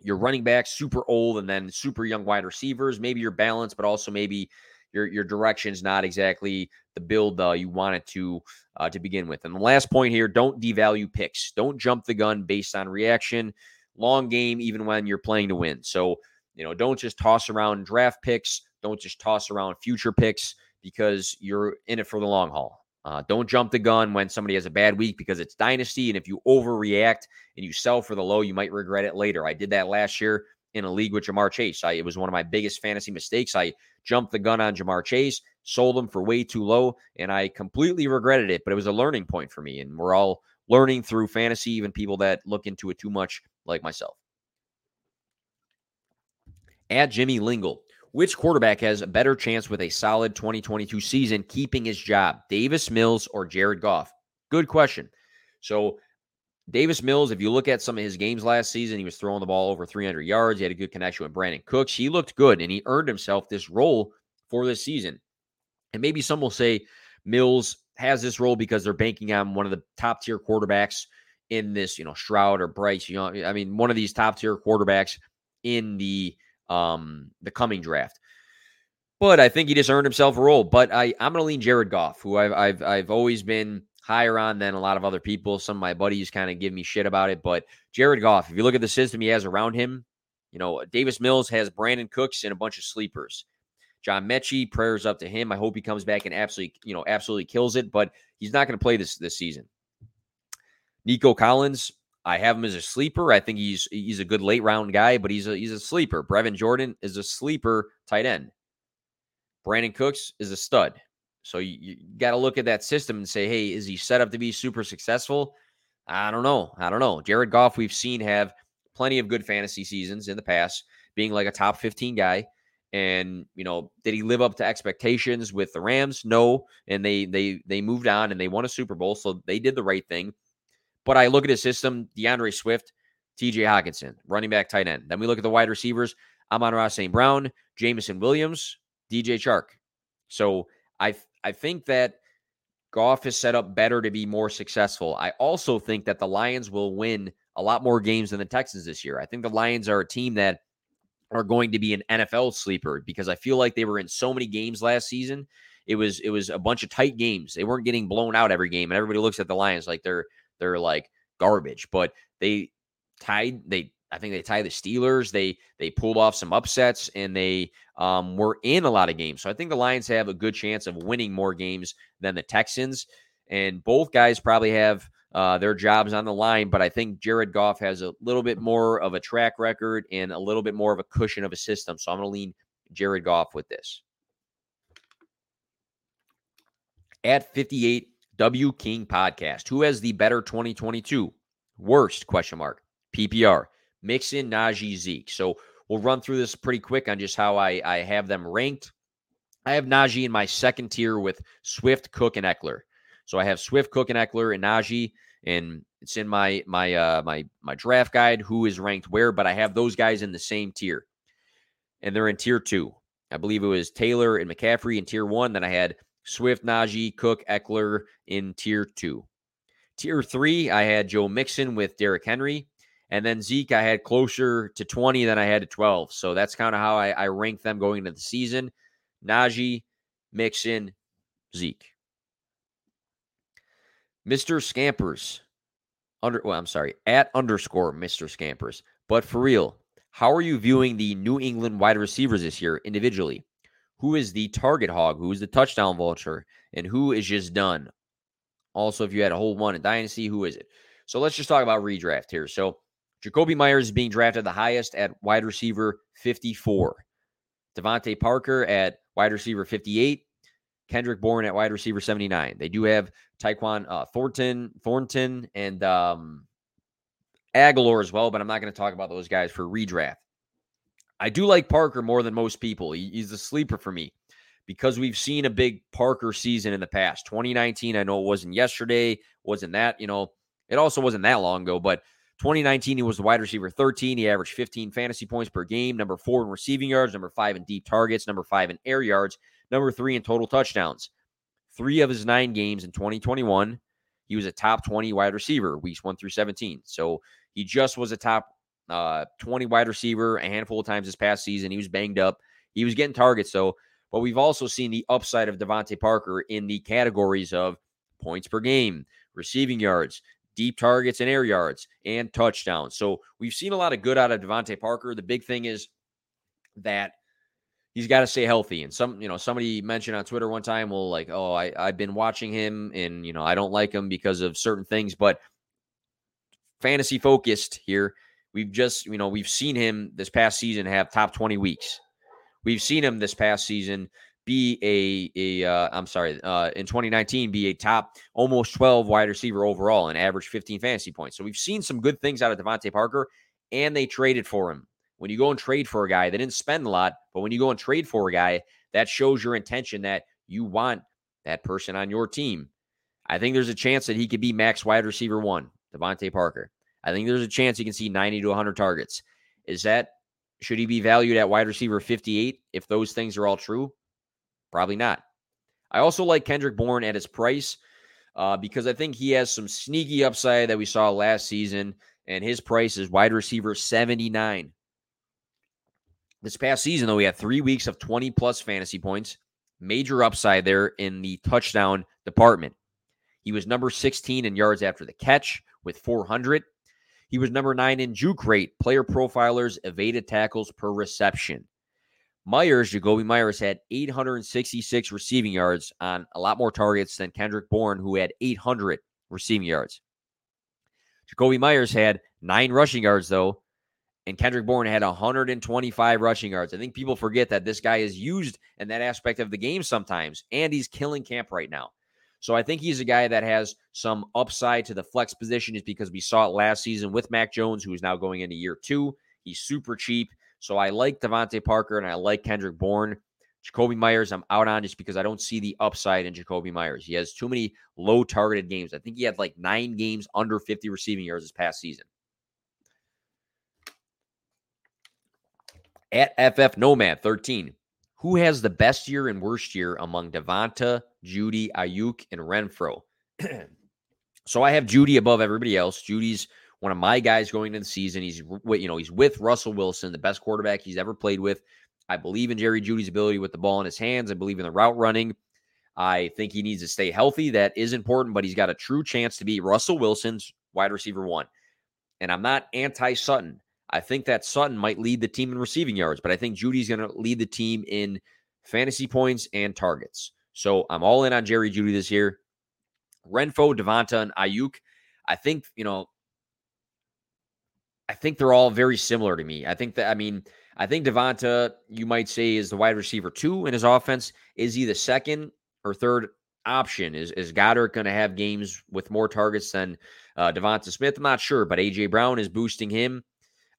Speaker 1: your running back super old and then super young wide receivers, maybe you're balanced, but also maybe your your direction's not exactly the build uh, you want it to uh, to begin with. And the last point here: don't devalue picks. Don't jump the gun based on reaction. Long game, even when you're playing to win. So you know, don't just toss around draft picks. Don't just toss around future picks because you're in it for the long haul. Uh, don't jump the gun when somebody has a bad week because it's dynasty. And if you overreact and you sell for the low, you might regret it later. I did that last year in a league with Ja'Marr Chase. I, it was one of my biggest fantasy mistakes. I jumped the gun on Ja'Marr Chase, sold him for way too low, and I completely regretted it. But it was a learning point for me, and we're all learning through fantasy, even people that look into it too much, like myself. At Jimmy Lingle, which quarterback has a better chance with a solid 2022 season keeping his job, Davis Mills or Jared Goff? Good question. So, Davis Mills, if you look at some of his games last season, he was throwing the ball over 300 yards. He had a good connection with Brandin Cooks. He looked good and he earned himself this role for this season. And maybe some will say Mills has this role because they're banking on one of the top tier quarterbacks in this, you know, Stroud or Bryce Young. I mean, one of these top tier quarterbacks in the um the coming draft. But I think he just earned himself a role. But I I'm gonna lean Jared Goff, who I've I've I've always been higher on than a lot of other people. Some of my buddies kind of give me shit about it, but Jared Goff, if you look at the system he has around him, you know, Davis Mills has Brandin Cooks and a bunch of sleepers. John Metchie, prayers up to him. I hope he comes back and absolutely, you know, absolutely kills it, but he's not going to play this this season. Nico Collins, I have him as a sleeper. I think he's he's a good late round guy, but he's a he's a sleeper. Brevin Jordan is a sleeper tight end. Brandin Cooks is a stud. So you, you got to look at that system and say, hey, is he set up to be super successful? I don't know. I don't know. Jared Goff, we've seen have plenty of good fantasy seasons in the past, being like a top 15 guy. And you know, did he live up to expectations with the Rams? No. And they they they moved on and they won a Super Bowl, so they did the right thing. But I look at his system: D'Andre Swift, T.J. Hockenson, running back, tight end. Then we look at the wide receivers: Amon-Ra St. Brown, Jameson Williams, DJ Chark. So I I think that Goff is set up better to be more successful. I also think that the Lions will win a lot more games than the Texans this year. I think the Lions are a team that are going to be an NFL sleeper because I feel like they were in so many games last season. It was it was a bunch of tight games. They weren't getting blown out every game, and everybody looks at the Lions like they're they're like garbage. But they tied they I think they tied the Steelers. They they pulled off some upsets and they um, were in a lot of games. So I think the Lions have a good chance of winning more games than the Texans. And both guys probably have uh, their jobs on the line. But I think Jared Goff has a little bit more of a track record and a little bit more of a cushion of a system. So I'm going to lean Jared Goff with this. At 58, W King Podcast. Who has the better 2022? Worst question mark. PPR. Mixon Najee Zeke. So we'll run through this pretty quick on just how I, I have them ranked. I have Najee in my second tier with Swift, Cook, and Ekeler. So I have Swift, Cook, and Ekeler, and Najee and it's in my my uh my my draft guide who is ranked where, but I have those guys in the same tier. And they're in tier 2. I believe it was Taylor and McCaffrey in tier 1, then I had Swift, Najee, Cook, Ekeler in tier 2. Tier 3, I had Joe Mixon with Derrick Henry, and then Zeke I had closer to 20 than I had to 12. So that's kind of how I, I rank them going into the season. Najee, Mixon, Zeke. Mr. Scampers. Under well, I'm sorry, at underscore Mr. Scampers. But for real, how are you viewing the New England wide receivers this year individually? Who is the target hog? Who is the touchdown vulture? And who is just done? Also, if you had a whole one in Dynasty, who is it? So let's just talk about redraft here. So Jakobi Meyers is being drafted the highest at wide receiver 54. DeVante Parker at wide receiver 58. Kendrick Bourne at wide receiver 79. They do have Tyquan uh, Thornton, Thornton, and um, Agholor as well, but I'm not going to talk about those guys for redraft. I do like Parker more than most people. He, he's a sleeper for me because we've seen a big Parker season in the past. 2019, I know it wasn't yesterday, wasn't that, you know, it also wasn't that long ago, but 2019, he was the wide receiver 13. He averaged 15 fantasy points per game, number four in receiving yards, number five in deep targets, number five in air yards, number three in total touchdowns. Three of his nine games in 2021, he was a top 20 wide receiver, weeks one through 17. So he just was a top uh, 20 wide receiver a handful of times this past season. He was banged up. He was getting targets, though. But we've also seen the upside of DeVante Parker in the categories of points per game, receiving yards, deep targets and air yards, and touchdowns. So we've seen a lot of good out of DeVante Parker. The big thing is that he's got to stay healthy. And some, you know, somebody mentioned on Twitter one time, well, like, oh, I, I've been watching him and, you know, I don't like him because of certain things, but fantasy focused here. We've just, you know, we've seen him this past season have top 20 weeks. We've seen him this past season be a, a uh, I'm sorry, uh, in 2019, be a top almost 12 wide receiver overall and average 15 fantasy points. So we've seen some good things out of DeVante Parker, and they traded for him When you go and trade for a guy, they didn't spend a lot, but when you go and trade for a guy, that shows your intention that you want that person on your team. I think there's a chance that he could be max wide receiver one, DeVante Parker. I think there's a chance he can see 90 to 100 targets. Is that, should he be valued at wide receiver 58 if those things are all true? Probably not. I also like Kendrick Bourne at his price uh, because I think he has some sneaky upside that we saw last season, and his price is wide receiver 79. This past season, though, we had three weeks of 20 plus fantasy points, major upside there in the touchdown department. He was number 16 in yards after the catch with 400. He was number nine in juke rate, player profilers, evaded tackles per reception. Meyers, Jakobi Meyers had 866 receiving yards on a lot more targets than Kendrick Bourne, who had 800 receiving yards. Jakobi Meyers had nine rushing yards, though, and Kendrick Bourne had 125 rushing yards. I think people forget that this guy is used in that aspect of the game sometimes, and he's killing camp right now. So I think he's a guy that has some upside to the flex position, is because we saw it last season with Mac Jones, who is now going into year two. He's super cheap. So I like DeVante Parker and I like Kendrick Bourne. Jakobi Meyers, I'm out on just because I don't see the upside in Jakobi Meyers. He has too many low targeted games. I think he had like nine games under 50 receiving yards this past season. At FF Nomad 13, who has the best year and worst year among Devonta, Jeudy, Aiyuk, and Renfrow? so I have Jeudy above everybody else. Jeudy's one of my guys going into the season. He's you know he's with Russell Wilson, the best quarterback he's ever played with. I believe in Jerry Jeudy's ability with the ball in his hands. I believe in the route running. I think he needs to stay healthy. That is important, but he's got a true chance to be Russell Wilson's wide receiver one. And I'm not anti Sutton. I think that Sutton might lead the team in receiving yards, but I think Jeudy's going to lead the team in fantasy points and targets. So I'm all in on Jerry Jeudy this year. Renfrow, Devonta, and Aiyuk. I think, you know, I think they're all very similar to me. I think that, I mean, I think Devonta, you might say, is the wide receiver two in his offense. Is he the second or third option? Is, is Goedert going to have games with more targets than uh, Devonta Smith? I'm not sure, but A.J. Brown is boosting him.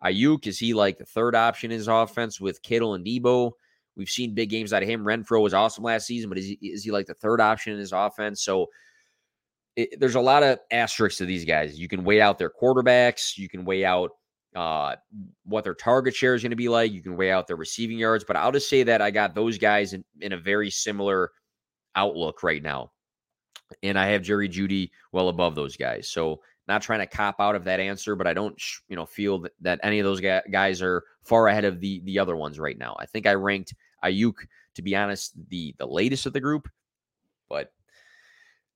Speaker 1: Aiyuk, is he like the third option in his offense with Kittle and Deebo? We've seen big games out of him. Renfrow was awesome last season, but is he, is he like the third option in his offense? So it, there's a lot of asterisks to these guys. You can weigh out their quarterbacks. You can weigh out uh, what their target share is going to be like. You can weigh out their receiving yards. But I'll just say that I got those guys in, in a very similar outlook right now. And I have Jerry Jeudy well above those guys. So not trying to cop out of that answer, but I don't, you know, feel that, that any of those guys are far ahead of the the other ones right now. I think I ranked Aiyuk, to be honest, the the latest of the group. But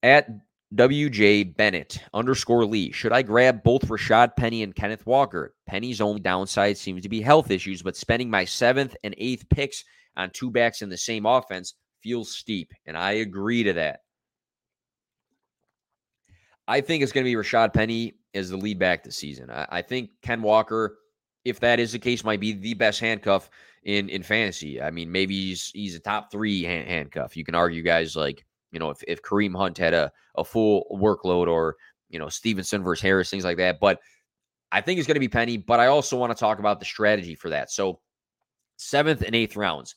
Speaker 1: at WJ Bennett underscore Lee. Should I grab both Rashad Penny and Kenneth Walker? Penny's only downside seems to be health issues, but spending my seventh and eighth picks on two backs in the same offense feels steep. And I agree to that. I think it's going to be Rashad Penny as the lead back this season. I, I, think Ken Walker, if that is the case, might be the best handcuff in in fantasy. I mean, maybe he's he's a top three hand, handcuff. You can argue guys like you know, if, if Kareem Hunt had a, a full workload or, you know, Stevenson versus Harris, things like that. But I think it's going to be Penny, but I also want to talk about the strategy for that. So, seventh and eighth rounds.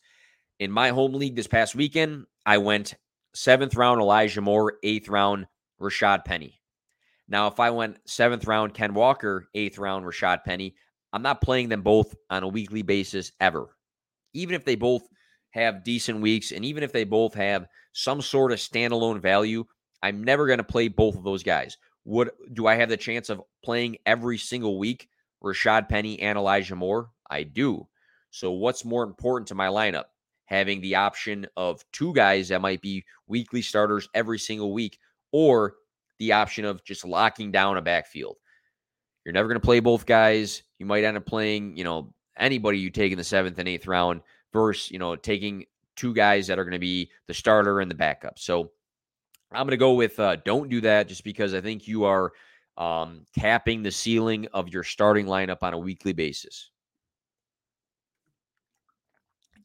Speaker 1: In my home league this past weekend, I went seventh round Elijah Moore, eighth round Rashad Penny. Now, if I went seventh round Ken Walker, eighth round Rashad Penny, I'm not playing them both on a weekly basis ever. Even if they both have decent weeks, and even if they both have some sort of standalone value, I'm never going to play both of those guys. Would do I have the chance of playing every single week Rashad Penny and Elijah Moore? I do. So what's more important to my lineup? Having the option of two guys that might be weekly starters every single week, or the option of just locking down a backfield. You're never going to play both guys. You might end up playing, you know, anybody you take in the seventh and eighth round versus, you know, taking two guys that are going to be the starter and the backup. So I'm going to go with uh, don't do that just because I think you are um, capping the ceiling of your starting lineup on a weekly basis.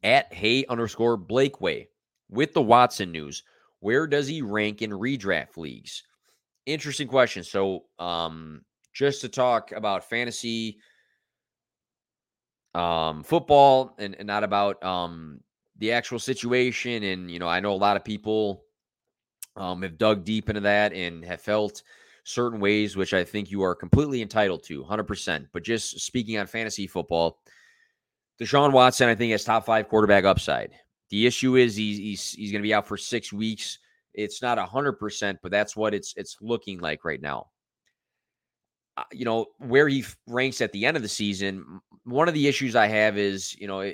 Speaker 1: At Hey underscore Blakeway with the Watson news, where does he rank in redraft leagues? Interesting question. So, um, just to talk about fantasy um, football and, and not about um, the actual situation. And, you know, I know a lot of people um, have dug deep into that and have felt certain ways, which I think you are completely entitled to, 100%. But just speaking on fantasy football, Deshaun Watson, I think, has top five quarterback upside. The issue is he's he's, he's going to be out for six weeks. It's not hundred percent, but that's what it's it's looking like right now. Uh, you know where he ranks at the end of the season. One of the issues I have is you know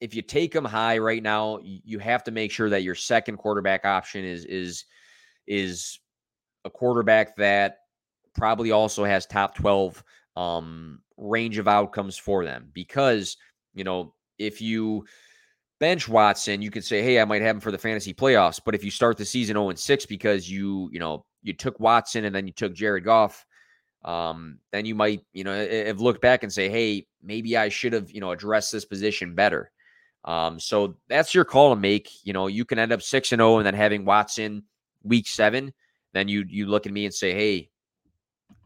Speaker 1: if you take him high right now, you have to make sure that your second quarterback option is is is a quarterback that probably also has top 12 um, range of outcomes for them because you know if you bench Watson, you could say, "Hey, I might have him for the fantasy playoffs." But if you start the season 0 and 6 because you, you know, you took Watson and then you took Jared Goff, um, then you might, you know, have looked back and say, "Hey, maybe I should have, you know, addressed this position better." Um, so that's your call to make. You know, you can end up six and zero, oh and then having Watson week seven. Then you you look at me and say, "Hey,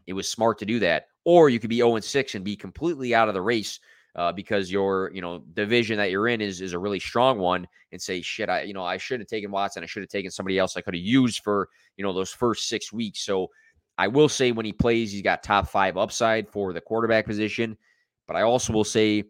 Speaker 1: it was smart to do that." Or you could be zero and six and be completely out of the race uh, because your you know division that you're in is is a really strong one, and say, "Shit, I you know I should have taken Watson. I should have taken somebody else. I could have used for you know those first six weeks." So I will say when he plays, he's got top five upside for the quarterback position. But I also will say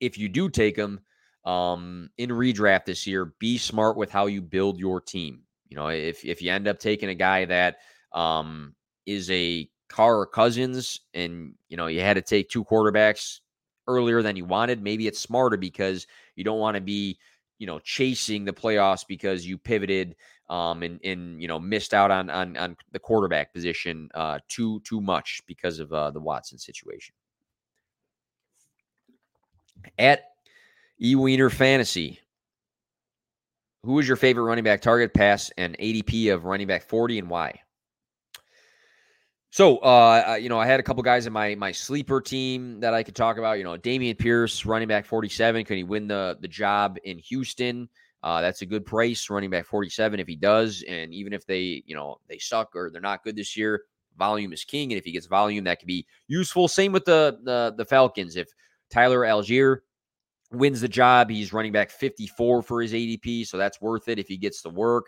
Speaker 1: if you do take him um, in redraft this year, be smart with how you build your team. You know, if if you end up taking a guy that um, is a Carr Cousins, and you know you had to take two quarterbacks earlier than you wanted, maybe it's smarter because you don't want to be you know chasing the playoffs because you pivoted um, and and you know missed out on on on the quarterback position uh, too too much because of uh, the Watson situation. At E Wiener Fantasy. Who is your favorite running back target pass and ADP of running back 40 and why? So, uh, you know, I had a couple guys in my my sleeper team that I could talk about. You know, Dameon Pierce, running back 47. Can he win the the job in Houston? Uh, that's a good price, running back 47 if he does. And even if they, you know, they suck or they're not good this year, volume is king. And if he gets volume, that could be useful. Same with the the, the Falcons. If Tyler Allgeier wins the job. He's running back 54 for his ADP, so that's worth it if he gets the work.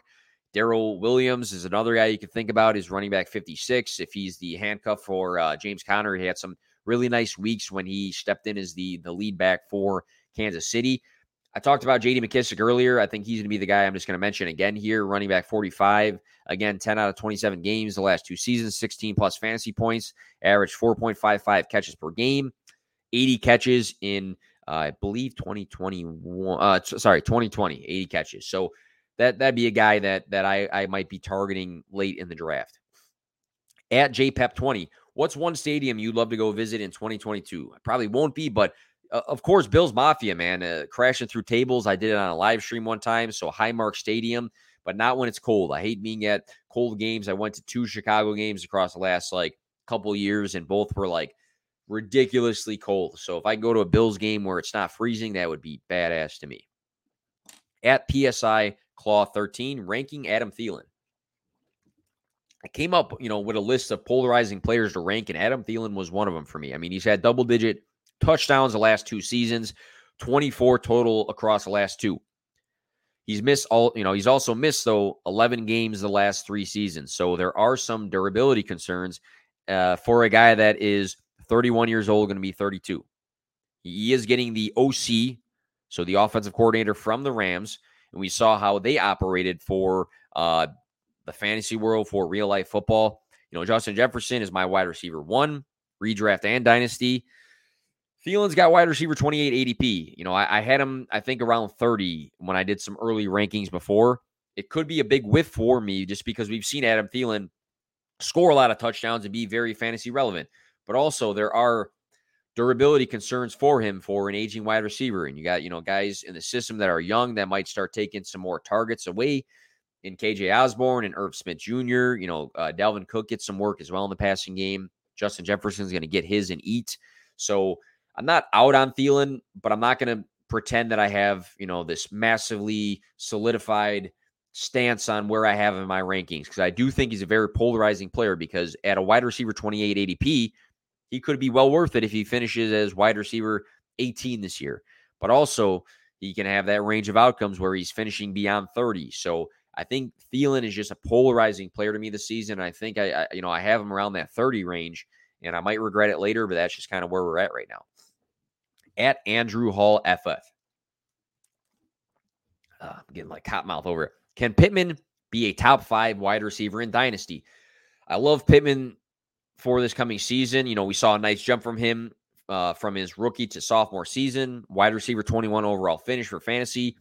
Speaker 1: Darrel Williams is another guy you can think about. Is running back 56. If he's the handcuff for uh, James Conner, he had some really nice weeks when he stepped in as the the lead back for Kansas City. I talked about JD McKissic earlier. I think he's going to be the guy I'm just going to mention again here. Running back 45. Again, 10 out of 27 games the last two seasons, 16 plus fantasy points, average 4.55 catches per game, 80 catches in I believe 2021. Uh, sorry, 2020, 80 catches. So that that'd be a guy that that I I might be targeting late in the draft. At JPEP20, what's one stadium you'd love to go visit in 2022? I probably won't be, but uh, of course, Bills Mafia, man, uh, crashing through tables. I did it on a live stream one time. So Highmark Stadium, but not when it's cold. I hate being at cold games. I went to two Chicago games across the last like couple years, and both were like ridiculously cold. So if I go to a Bills game where it's not freezing, that would be badass to me. At PSI Claw 13, ranking Adam Thielen. I came up, you know, with a list of polarizing players to rank, and Adam Thielen was one of them for me. I mean, he's had double digit touchdowns the last two seasons, 24 total across the last two. He's missed all, you know, he's also missed, though, 11 games the last three seasons. So there are some durability concerns uh, for a guy that is 31 years old, going to be 32. He is getting the OC, so the offensive coordinator from the Rams, and we saw how they operated for uh, the fantasy world for real life football. You know, Justin Jefferson is my wide receiver one, redraft and dynasty. Thielen's got wide receiver 28 ADP. You know, I, I, had him, I think, around 30 when I did some early rankings before. It could be a big whiff for me just because we've seen Adam Thielen score a lot of touchdowns and be very fantasy relevant but also there are durability concerns for him for an aging wide receiver. And you got, you know, guys in the system that are young that might start taking some more targets away in KJ Osborn and Irv Smith Jr. You know, uh, Cook gets some work as well in the passing game. Justin Jefferson's going to get his and eat. So I'm not out on Thielen, but I'm not going to pretend that I have, you know, this massively solidified stance on where I have in my rankings because I do think he's a very polarizing player because at a wide receiver 28 ADP, he could be well worth it if he finishes as wide receiver 18 this year. But also, he can have that range of outcomes where he's finishing beyond 30. So I think Thielen is just a polarizing player to me this season. I think I, I, you know, I have him around that 30 range, and I might regret it later, but that's just kind of where we're at right now. At Andrew Hall FF. Uh, I'm getting like hot mouth over it. Can Pittman be a top five wide receiver in Dynasty? I love Pittman for this coming season. You know, we saw a nice jump from him uh, from his rookie to sophomore season. Wide receiver 21 overall finish for fantasy.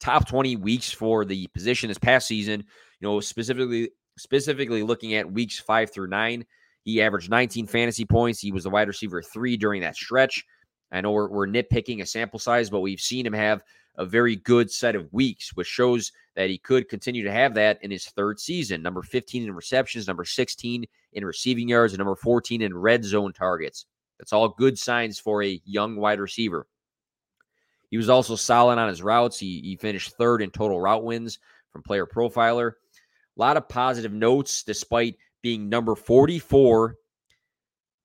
Speaker 1: Top 20 weeks for the position this past season. You know, specifically specifically looking at weeks five through nine, he averaged 19 fantasy points. He was the wide receiver three during that stretch. I know we're, we're nitpicking a sample size, but we've seen him have a very good set of weeks, which shows that he could continue to have that in his third season. Number 15 in receptions, number 16 in receiving yards, and number 14 in red zone targets. That's all good signs for a young wide receiver. He was also solid on his routes. He, he finished third in total route wins from Player Profiler. A lot of positive notes despite being number 44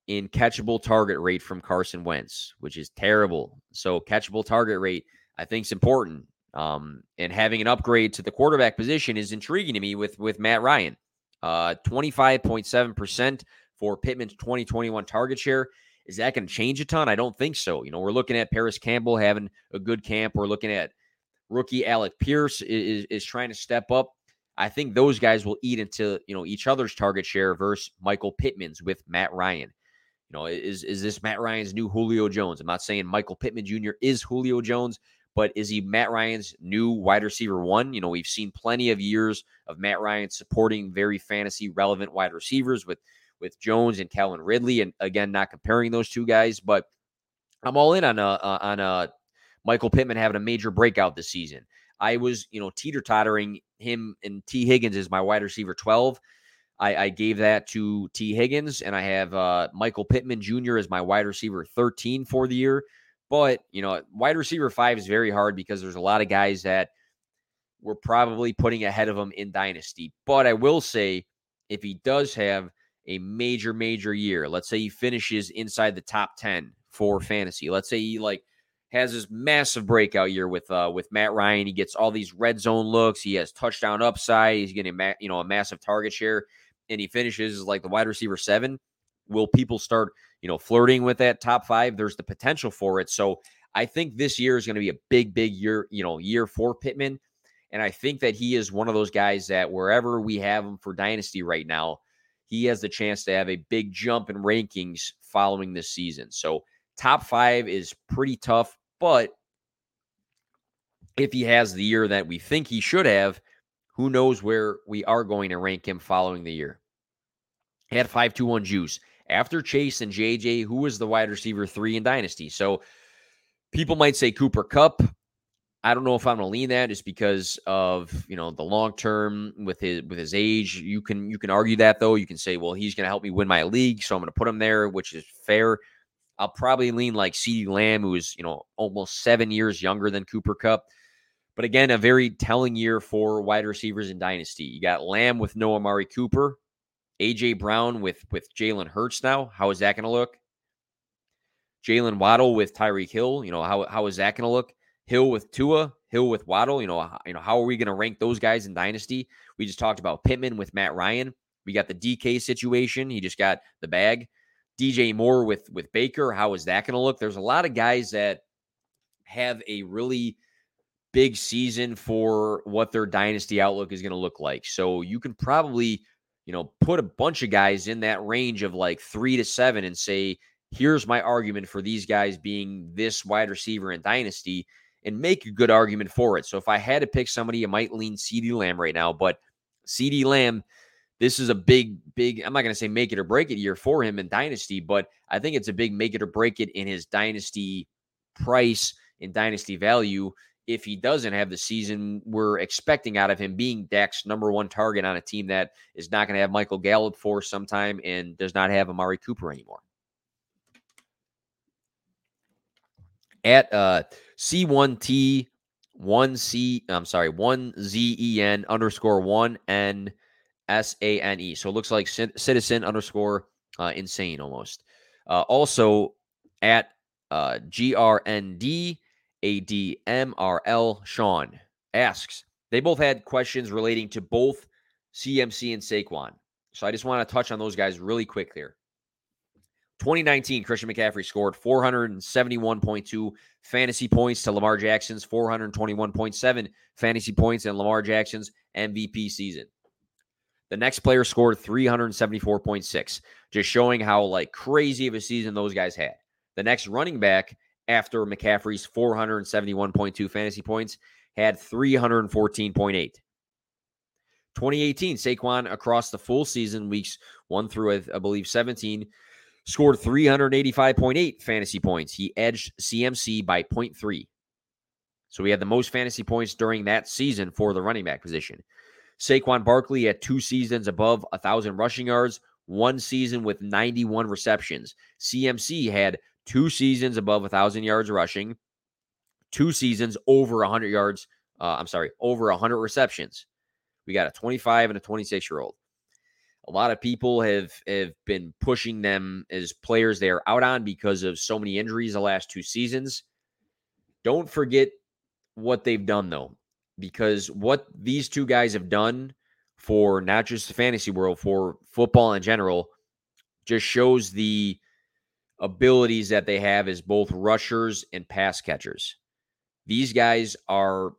Speaker 1: in catchable target rate from Carson Wentz, which is terrible. So, catchable target rate I think is important. Um, and having an upgrade to the quarterback position is intriguing to me with with Matt Ryan. Uh, 25.7% for Pittman's 2021 target share. Is that going to change a ton? I don't think so. You know, we're looking at Parris Campbell having a good camp. We're looking at rookie Alec Pierce is, is trying to step up. I think those guys will eat into you know each other's target share versus Michael Pittman's with Matt Ryan. You know, is is this Matt Ryan's new Julio Jones? I'm not saying Michael Pittman Jr. is Julio Jones, but is he Matt Ryan's new wide receiver one? You know, we've seen plenty of years of Matt Ryan supporting very fantasy relevant wide receivers with with Jones and Calvin Ridley, and again, not comparing those two guys, but I'm all in on a uh, on a Michael Pittman having a major breakout this season. I was, you know, teeter tottering him and Tee Higgins is my wide receiver 12. I, I, gave that to Tee Higgins, and I have uh, Michael Pittman Jr. as my wide receiver 13 for the year. But, you know, wide receiver five is very hard because there's a lot of guys that we're probably putting ahead of him in Dynasty. But I will say, if he does have a major, major year, let's say he finishes inside the top 10 for fantasy, let's say he like has this massive breakout year with uh with Matt Ryan. He gets all these red zone looks. He has touchdown upside. He's getting ma- you know a massive target share, and he finishes like the wide receiver seven. Will people start you know, flirting with that top five. There's the potential for it. So I think this year is going to be a big, big year, you know, year for Pittman. And I think that he is one of those guys that wherever we have him for Dynasty right now, he has the chance to have a big jump in rankings following this season. So top five is pretty tough, but if he has the year that we think he should have, who knows where we are going to rank him following the year. Had 521 juice after Chase and JJ, who was the wide receiver three in Dynasty. So people might say Cooper Kupp. I don't know if I'm to lean that just because of you know the long term with his with his age. You can you can argue that though. You can say, well, he's to help me win my league, so I'm to put him there, which is fair. I'll probably lean like CeeDee Lamb, who is you know almost seven years younger than Cooper Kupp. But again, a very telling year for wide receivers in Dynasty. You got Lamb with no Amari Cooper, AJ Brown with with Jalen Hurts now. How is that going to look? Jaylen Waddle with Tyreek Hill. You know how how is that going to look? Hill with Tua, Hill with Waddle. You know you know how are we going to rank those guys in Dynasty? We just talked about Pittman with Matt Ryan. We got the DK situation. He just got the bag. DJ Moore with with Baker. How is that going to look? There's a lot of guys that have a really big season for what their dynasty outlook is going to look like. So you can probably you know, put a bunch of guys in that range of like three to seven and say, here's my argument for these guys being this wide receiver in Dynasty and make a good argument for it. So if I had to pick somebody, I might lean CeeDee Lamb right now, but CeeDee Lamb, this is a big, big, I'm not going to say make it or break it year for him in Dynasty, but I think it's a big make it or break it in his Dynasty price in Dynasty value if he doesn't have the season we're expecting out of him, being Dak's number one target on a team that is not going to have Michael Gallup for some time and does not have Amari Cooper anymore. At uh, C1T, 1C, I'm sorry, 1ZEN underscore 1N S A N E. So it looks like citizen underscore uh, insane almost. Uh, also at uh, GRND ADMRL Sean asks, they both had questions relating to both CMC and Saquon. So I just want to touch on those guys really quick here. 2019, Christian McCaffrey scored 471.2 fantasy points to Lamar Jackson's 421.7 fantasy points in Lamar Jackson's MVP season. The next player scored 374.6, just showing how like crazy of a season those guys had. The next running back after McCaffrey's 471.2 fantasy points had 314.8. 2018, Saquon across the full season, weeks one through, I believe, 17, scored 385.8 fantasy points. He edged CMC by 0.3. So he had the most fantasy points during that season for the running back position. Saquon Barkley had two seasons above 1,000 rushing yards, one season with 91 receptions. CMC had two seasons above 1,000 yards rushing, two seasons over 100 yards. Uh, I'm sorry, over 100 receptions. We got a 25 and a 26 year old. A lot of people have have been pushing them as players they are out on because of so many injuries the last two seasons. Don't forget what they've done though, because what these two guys have done for not just the fantasy world, for football in general, just shows the abilities that they have as both rushers and pass catchers. These guys are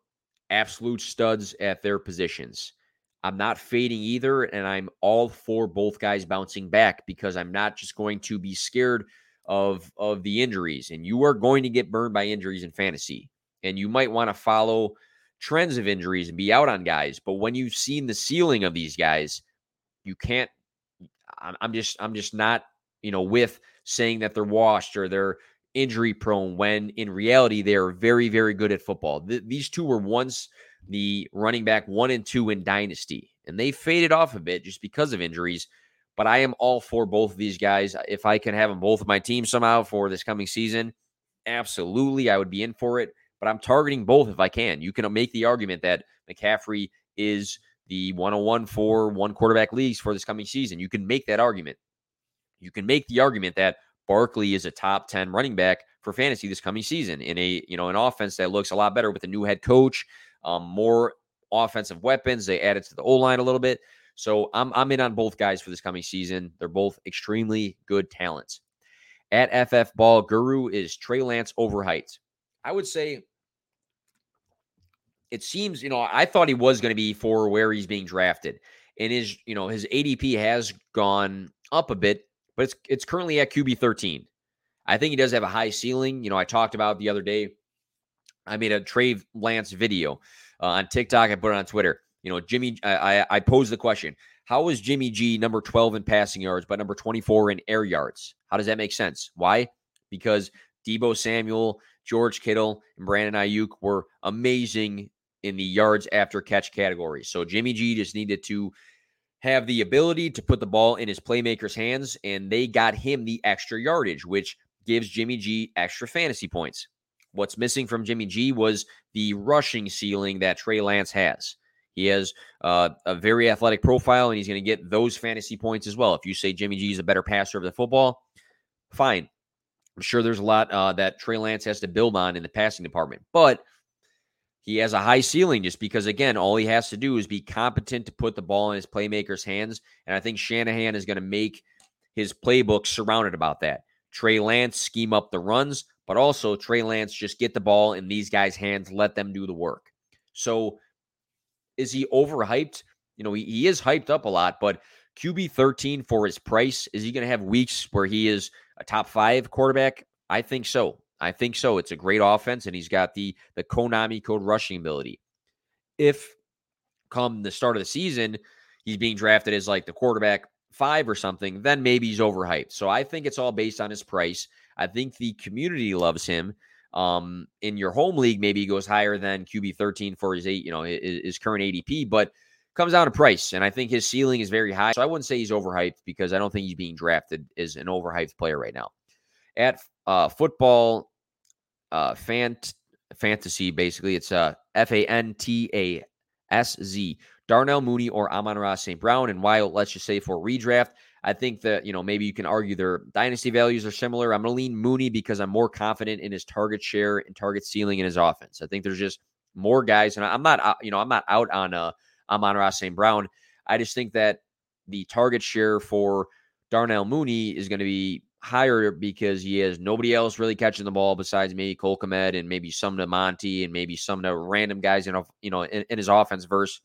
Speaker 1: absolute studs at their positions. I'm not fading either, and I'm all for both guys bouncing back because I'm not just going to be scared of of the injuries. And you are going to get burned by injuries in fantasy, and you might want to follow trends of injuries and be out on guys. But when you've seen the ceiling of these guys, you can't. I'm just I'm just not you know with saying that they're washed or they're injury prone when in reality they are very very good at football. Th- these two were once the running back one and two in Dynasty. And they faded off a bit just because of injuries. But I am all for both of these guys. If I can have them both of my team somehow for this coming season, absolutely, I would be in for it. But I'm targeting both if I can. You can make the argument that McCaffrey is the 101 for one quarterback leagues for this coming season. You can make that argument. You can make the argument that Barkley is a top 10 running back for fantasy this coming season in a, you know, an offense that looks a lot better with a new head coach um, more offensive weapons. They added to the O line a little bit. So I'm, I'm in on both guys for this coming season. They're both extremely good talents. At FF Ball Guru is Trey Lance overhyped. I would say it seems, you know, I thought he was going to be for where he's being drafted. And his, you know, his ADP has gone up a bit, but it's it's currently at QB 13. I think he does have a high ceiling. You know, I talked about the other day I made a Trey Lance video uh, on TikTok. I put it on Twitter. You know, Jimmy, I, I, I posed the question How is Jimmy G number 12 in passing yards, but number 24 in air yards? How does that make sense? Why? Because Deebo Samuel, George Kittle, and Brandon Aiyuk were amazing in the yards after catch category. So Jimmy G just needed to have the ability to put the ball in his playmaker's hands, and they got him the extra yardage, which gives Jimmy G extra fantasy points. What's missing from Jimmy G was the rushing ceiling that Trey Lance has. He has uh, a very athletic profile, and he's going to get those fantasy points as well. If you say Jimmy G is a better passer of the football, fine. I'm sure there's a lot uh, that Trey Lance has to build on in the passing department, but he has a high ceiling just because, again, all he has to do is be competent to put the ball in his playmaker's hands. And I think Shanahan is going to make his playbook surrounded about that. Trey Lance scheme up the runs, but also Trey Lance just get the ball in these guys' hands, let them do the work. So is he overhyped? You know, he, he is hyped up a lot, but QB 13 for his price, is he going to have weeks where he is a top five quarterback? I think so. I think so. It's a great offense, and he's got the the Konami code rushing ability. If come the start of the season, he's being drafted as like the quarterback five or something, then maybe he's overhyped. So I think it's all based on his price. I think the community loves him. Um, in your home league, maybe he goes higher than QB 13 for his eight, you know, his, his current ADP, but comes down to price. And I think his ceiling is very high. So I wouldn't say he's overhyped because I don't think he's being drafted as an overhyped player right now. At uh, football uh, fant fantasy, basically, it's uh, F A N T A S Z. Darnell Mooney or Amon-Ra St. Brown. And while let's just say for redraft, I think that, you know, maybe you can argue their dynasty values are similar. I'm going to lean Mooney because I'm more confident in his target share and target ceiling in his offense. I think there's just more guys, and I'm not, you know, I'm not out on uh, Amon-Ra St. Brown. I just think that the target share for Darnell Mooney is going to be higher because he has nobody else really catching the ball besides maybe Cole Kmet and maybe some to Monty and maybe some to random guys in you know in, in his offense versus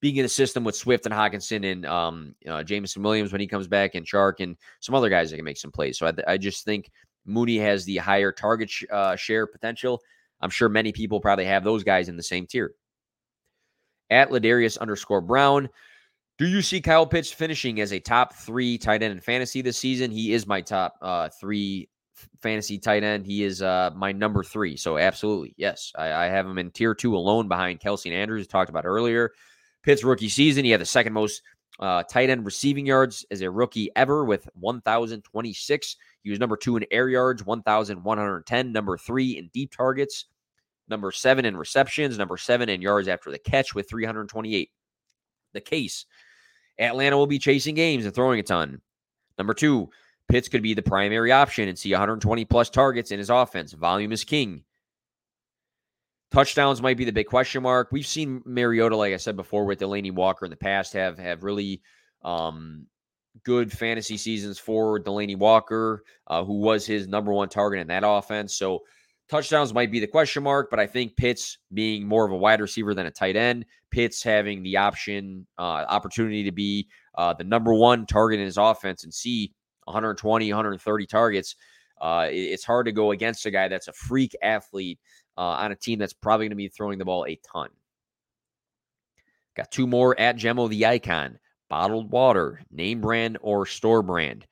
Speaker 1: being in a system with Swift and Hockenson and um, uh, Jameson Williams when he comes back and Chark and some other guys that can make some plays. So I, I just think Mooney has the higher target sh- uh, share potential. I'm sure many people probably have those guys in the same tier. At Ladarius underscore Brown, do you see Kyle Pitts finishing as a top three tight end in fantasy this season? He is my top uh, three fantasy tight end. He is uh, my number three. So absolutely, yes, I, I, have him in tier two alone behind Kelce and Andrews. Talked about earlier. Pitt's rookie season, he had the second most uh, tight end receiving yards as a rookie ever with 1,026. He was number two in air yards, 1,110. Number three in deep targets. Number seven in receptions. Number seven in yards after the catch with 328. The case Atlanta will be chasing games and throwing a ton. Number two, Pitts could be the primary option and see 120 plus targets in his offense. Volume is king. Touchdowns might be the big question mark. We've seen Mariota, like I said before, with Delanie Walker in the past, have have really um, good fantasy seasons for Delanie Walker, uh, who was his number one target in that offense. So touchdowns might be the question mark, but I think Pitts being more of a wide receiver than a tight end, Pitts having the option, uh, opportunity to be uh, the number one target in his offense and see 120, 130 targets. Uh, it's hard to go against a guy that's a freak athlete uh, on a team that's probably going to be throwing the ball a ton. Got two more at Gemo the Icon. Bottled water, name brand or store brand.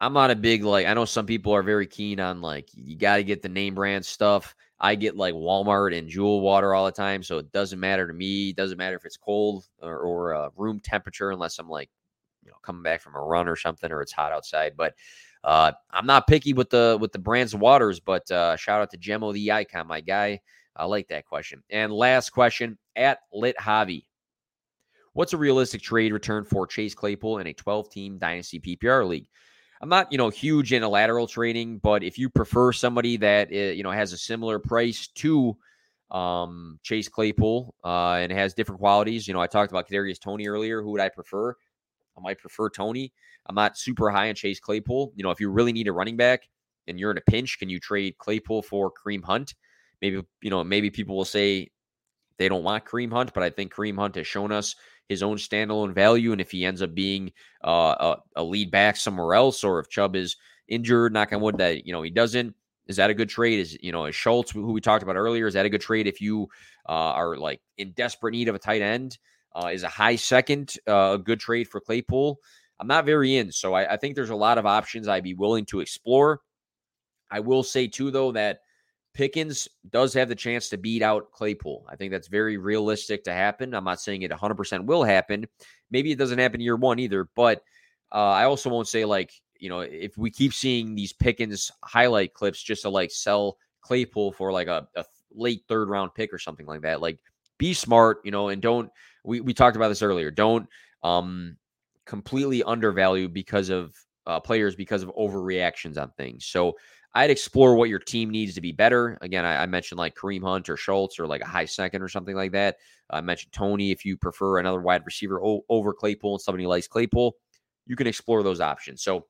Speaker 1: I'm not a big like. I know some people are very keen on like you got to get the name brand stuff. I get like Walmart and Jewel water all the time, so it doesn't matter to me. It doesn't matter if it's cold or, or uh, room temperature, unless I'm like, you know, coming back from a run or something, or it's hot outside. But uh, I'm not picky with the with the brands of waters, but uh, shout out to Gemo the Icon, my guy. I like that question. And last question at Lit Javi. What's a realistic trade return for Chase Claypool in a 12 team dynasty PPR league? I'm not, you know, huge in a lateral trading, but if you prefer somebody that eh, you know has a similar price to um, Chase Claypool uh, and has different qualities, you know, I talked about Kadarius Toney earlier. Who would I prefer? I might prefer Tony. I'm not super high on Chase Claypool. You know, if you really need a running back and you're in a pinch, can you trade Claypool for Kareem Hunt? Maybe, you know, maybe people will say they don't want Kareem Hunt, but I think Kareem Hunt has shown us his own standalone value. And if he ends up being uh, a, a, lead back somewhere else, or if Chubb is injured, knock on wood that you know he doesn't, is that a good trade? Is you know, is Schultz, who we talked about earlier, is that a good trade if you uh, are like in desperate need of a tight end? Uh, is a high second uh, a good trade for Claypool? I'm not very in, so I, I think there's a lot of options I'd be willing to explore. I will say too, though, that Pickens does have the chance to beat out Claypool. I think that's very realistic to happen. I'm not saying it 100% will happen. Maybe it doesn't happen year one either, but uh, I also won't say like, you know, if we keep seeing these Pickens highlight clips just to like sell Claypool for like a, a late third round pick or something like that, like be smart, you know, and don't, we, we talked about this earlier. Don't um, completely undervalue because of uh, players because of overreactions on things. So I'd explore what your team needs to be better. Again, I, I, mentioned like Kareem Hunt or Schultz or like a high second or something like that. I mentioned Toney if you prefer another wide receiver over Claypool and somebody likes Claypool, you can explore those options. So,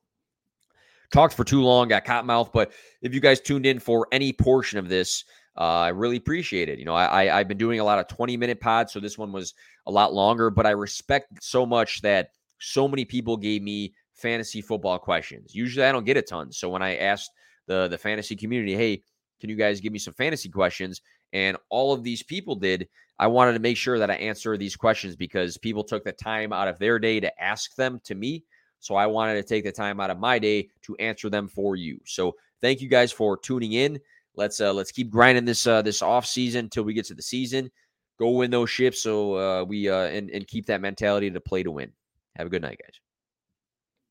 Speaker 1: talked for too long, got caught mouth, but if you guys tuned in for any portion of this, uh, I really appreciate it. You know, I, I I've been doing a lot of 20 minute pods, so this one was a lot longer, but I respect so much that so many people gave me fantasy football questions. Usually I don't get a ton. So when I asked the the fantasy community, hey, can you guys give me some fantasy questions? And all of these people did. I wanted to make sure that I answer these questions because people took the time out of their day to ask them to me. So I wanted to take the time out of my day to answer them for you. So thank you guys for tuning in. Let's uh let's keep grinding this uh this off season until we get to the season. Go win those ships so uh we uh and, and keep that mentality to play to win. Have a good night, guys.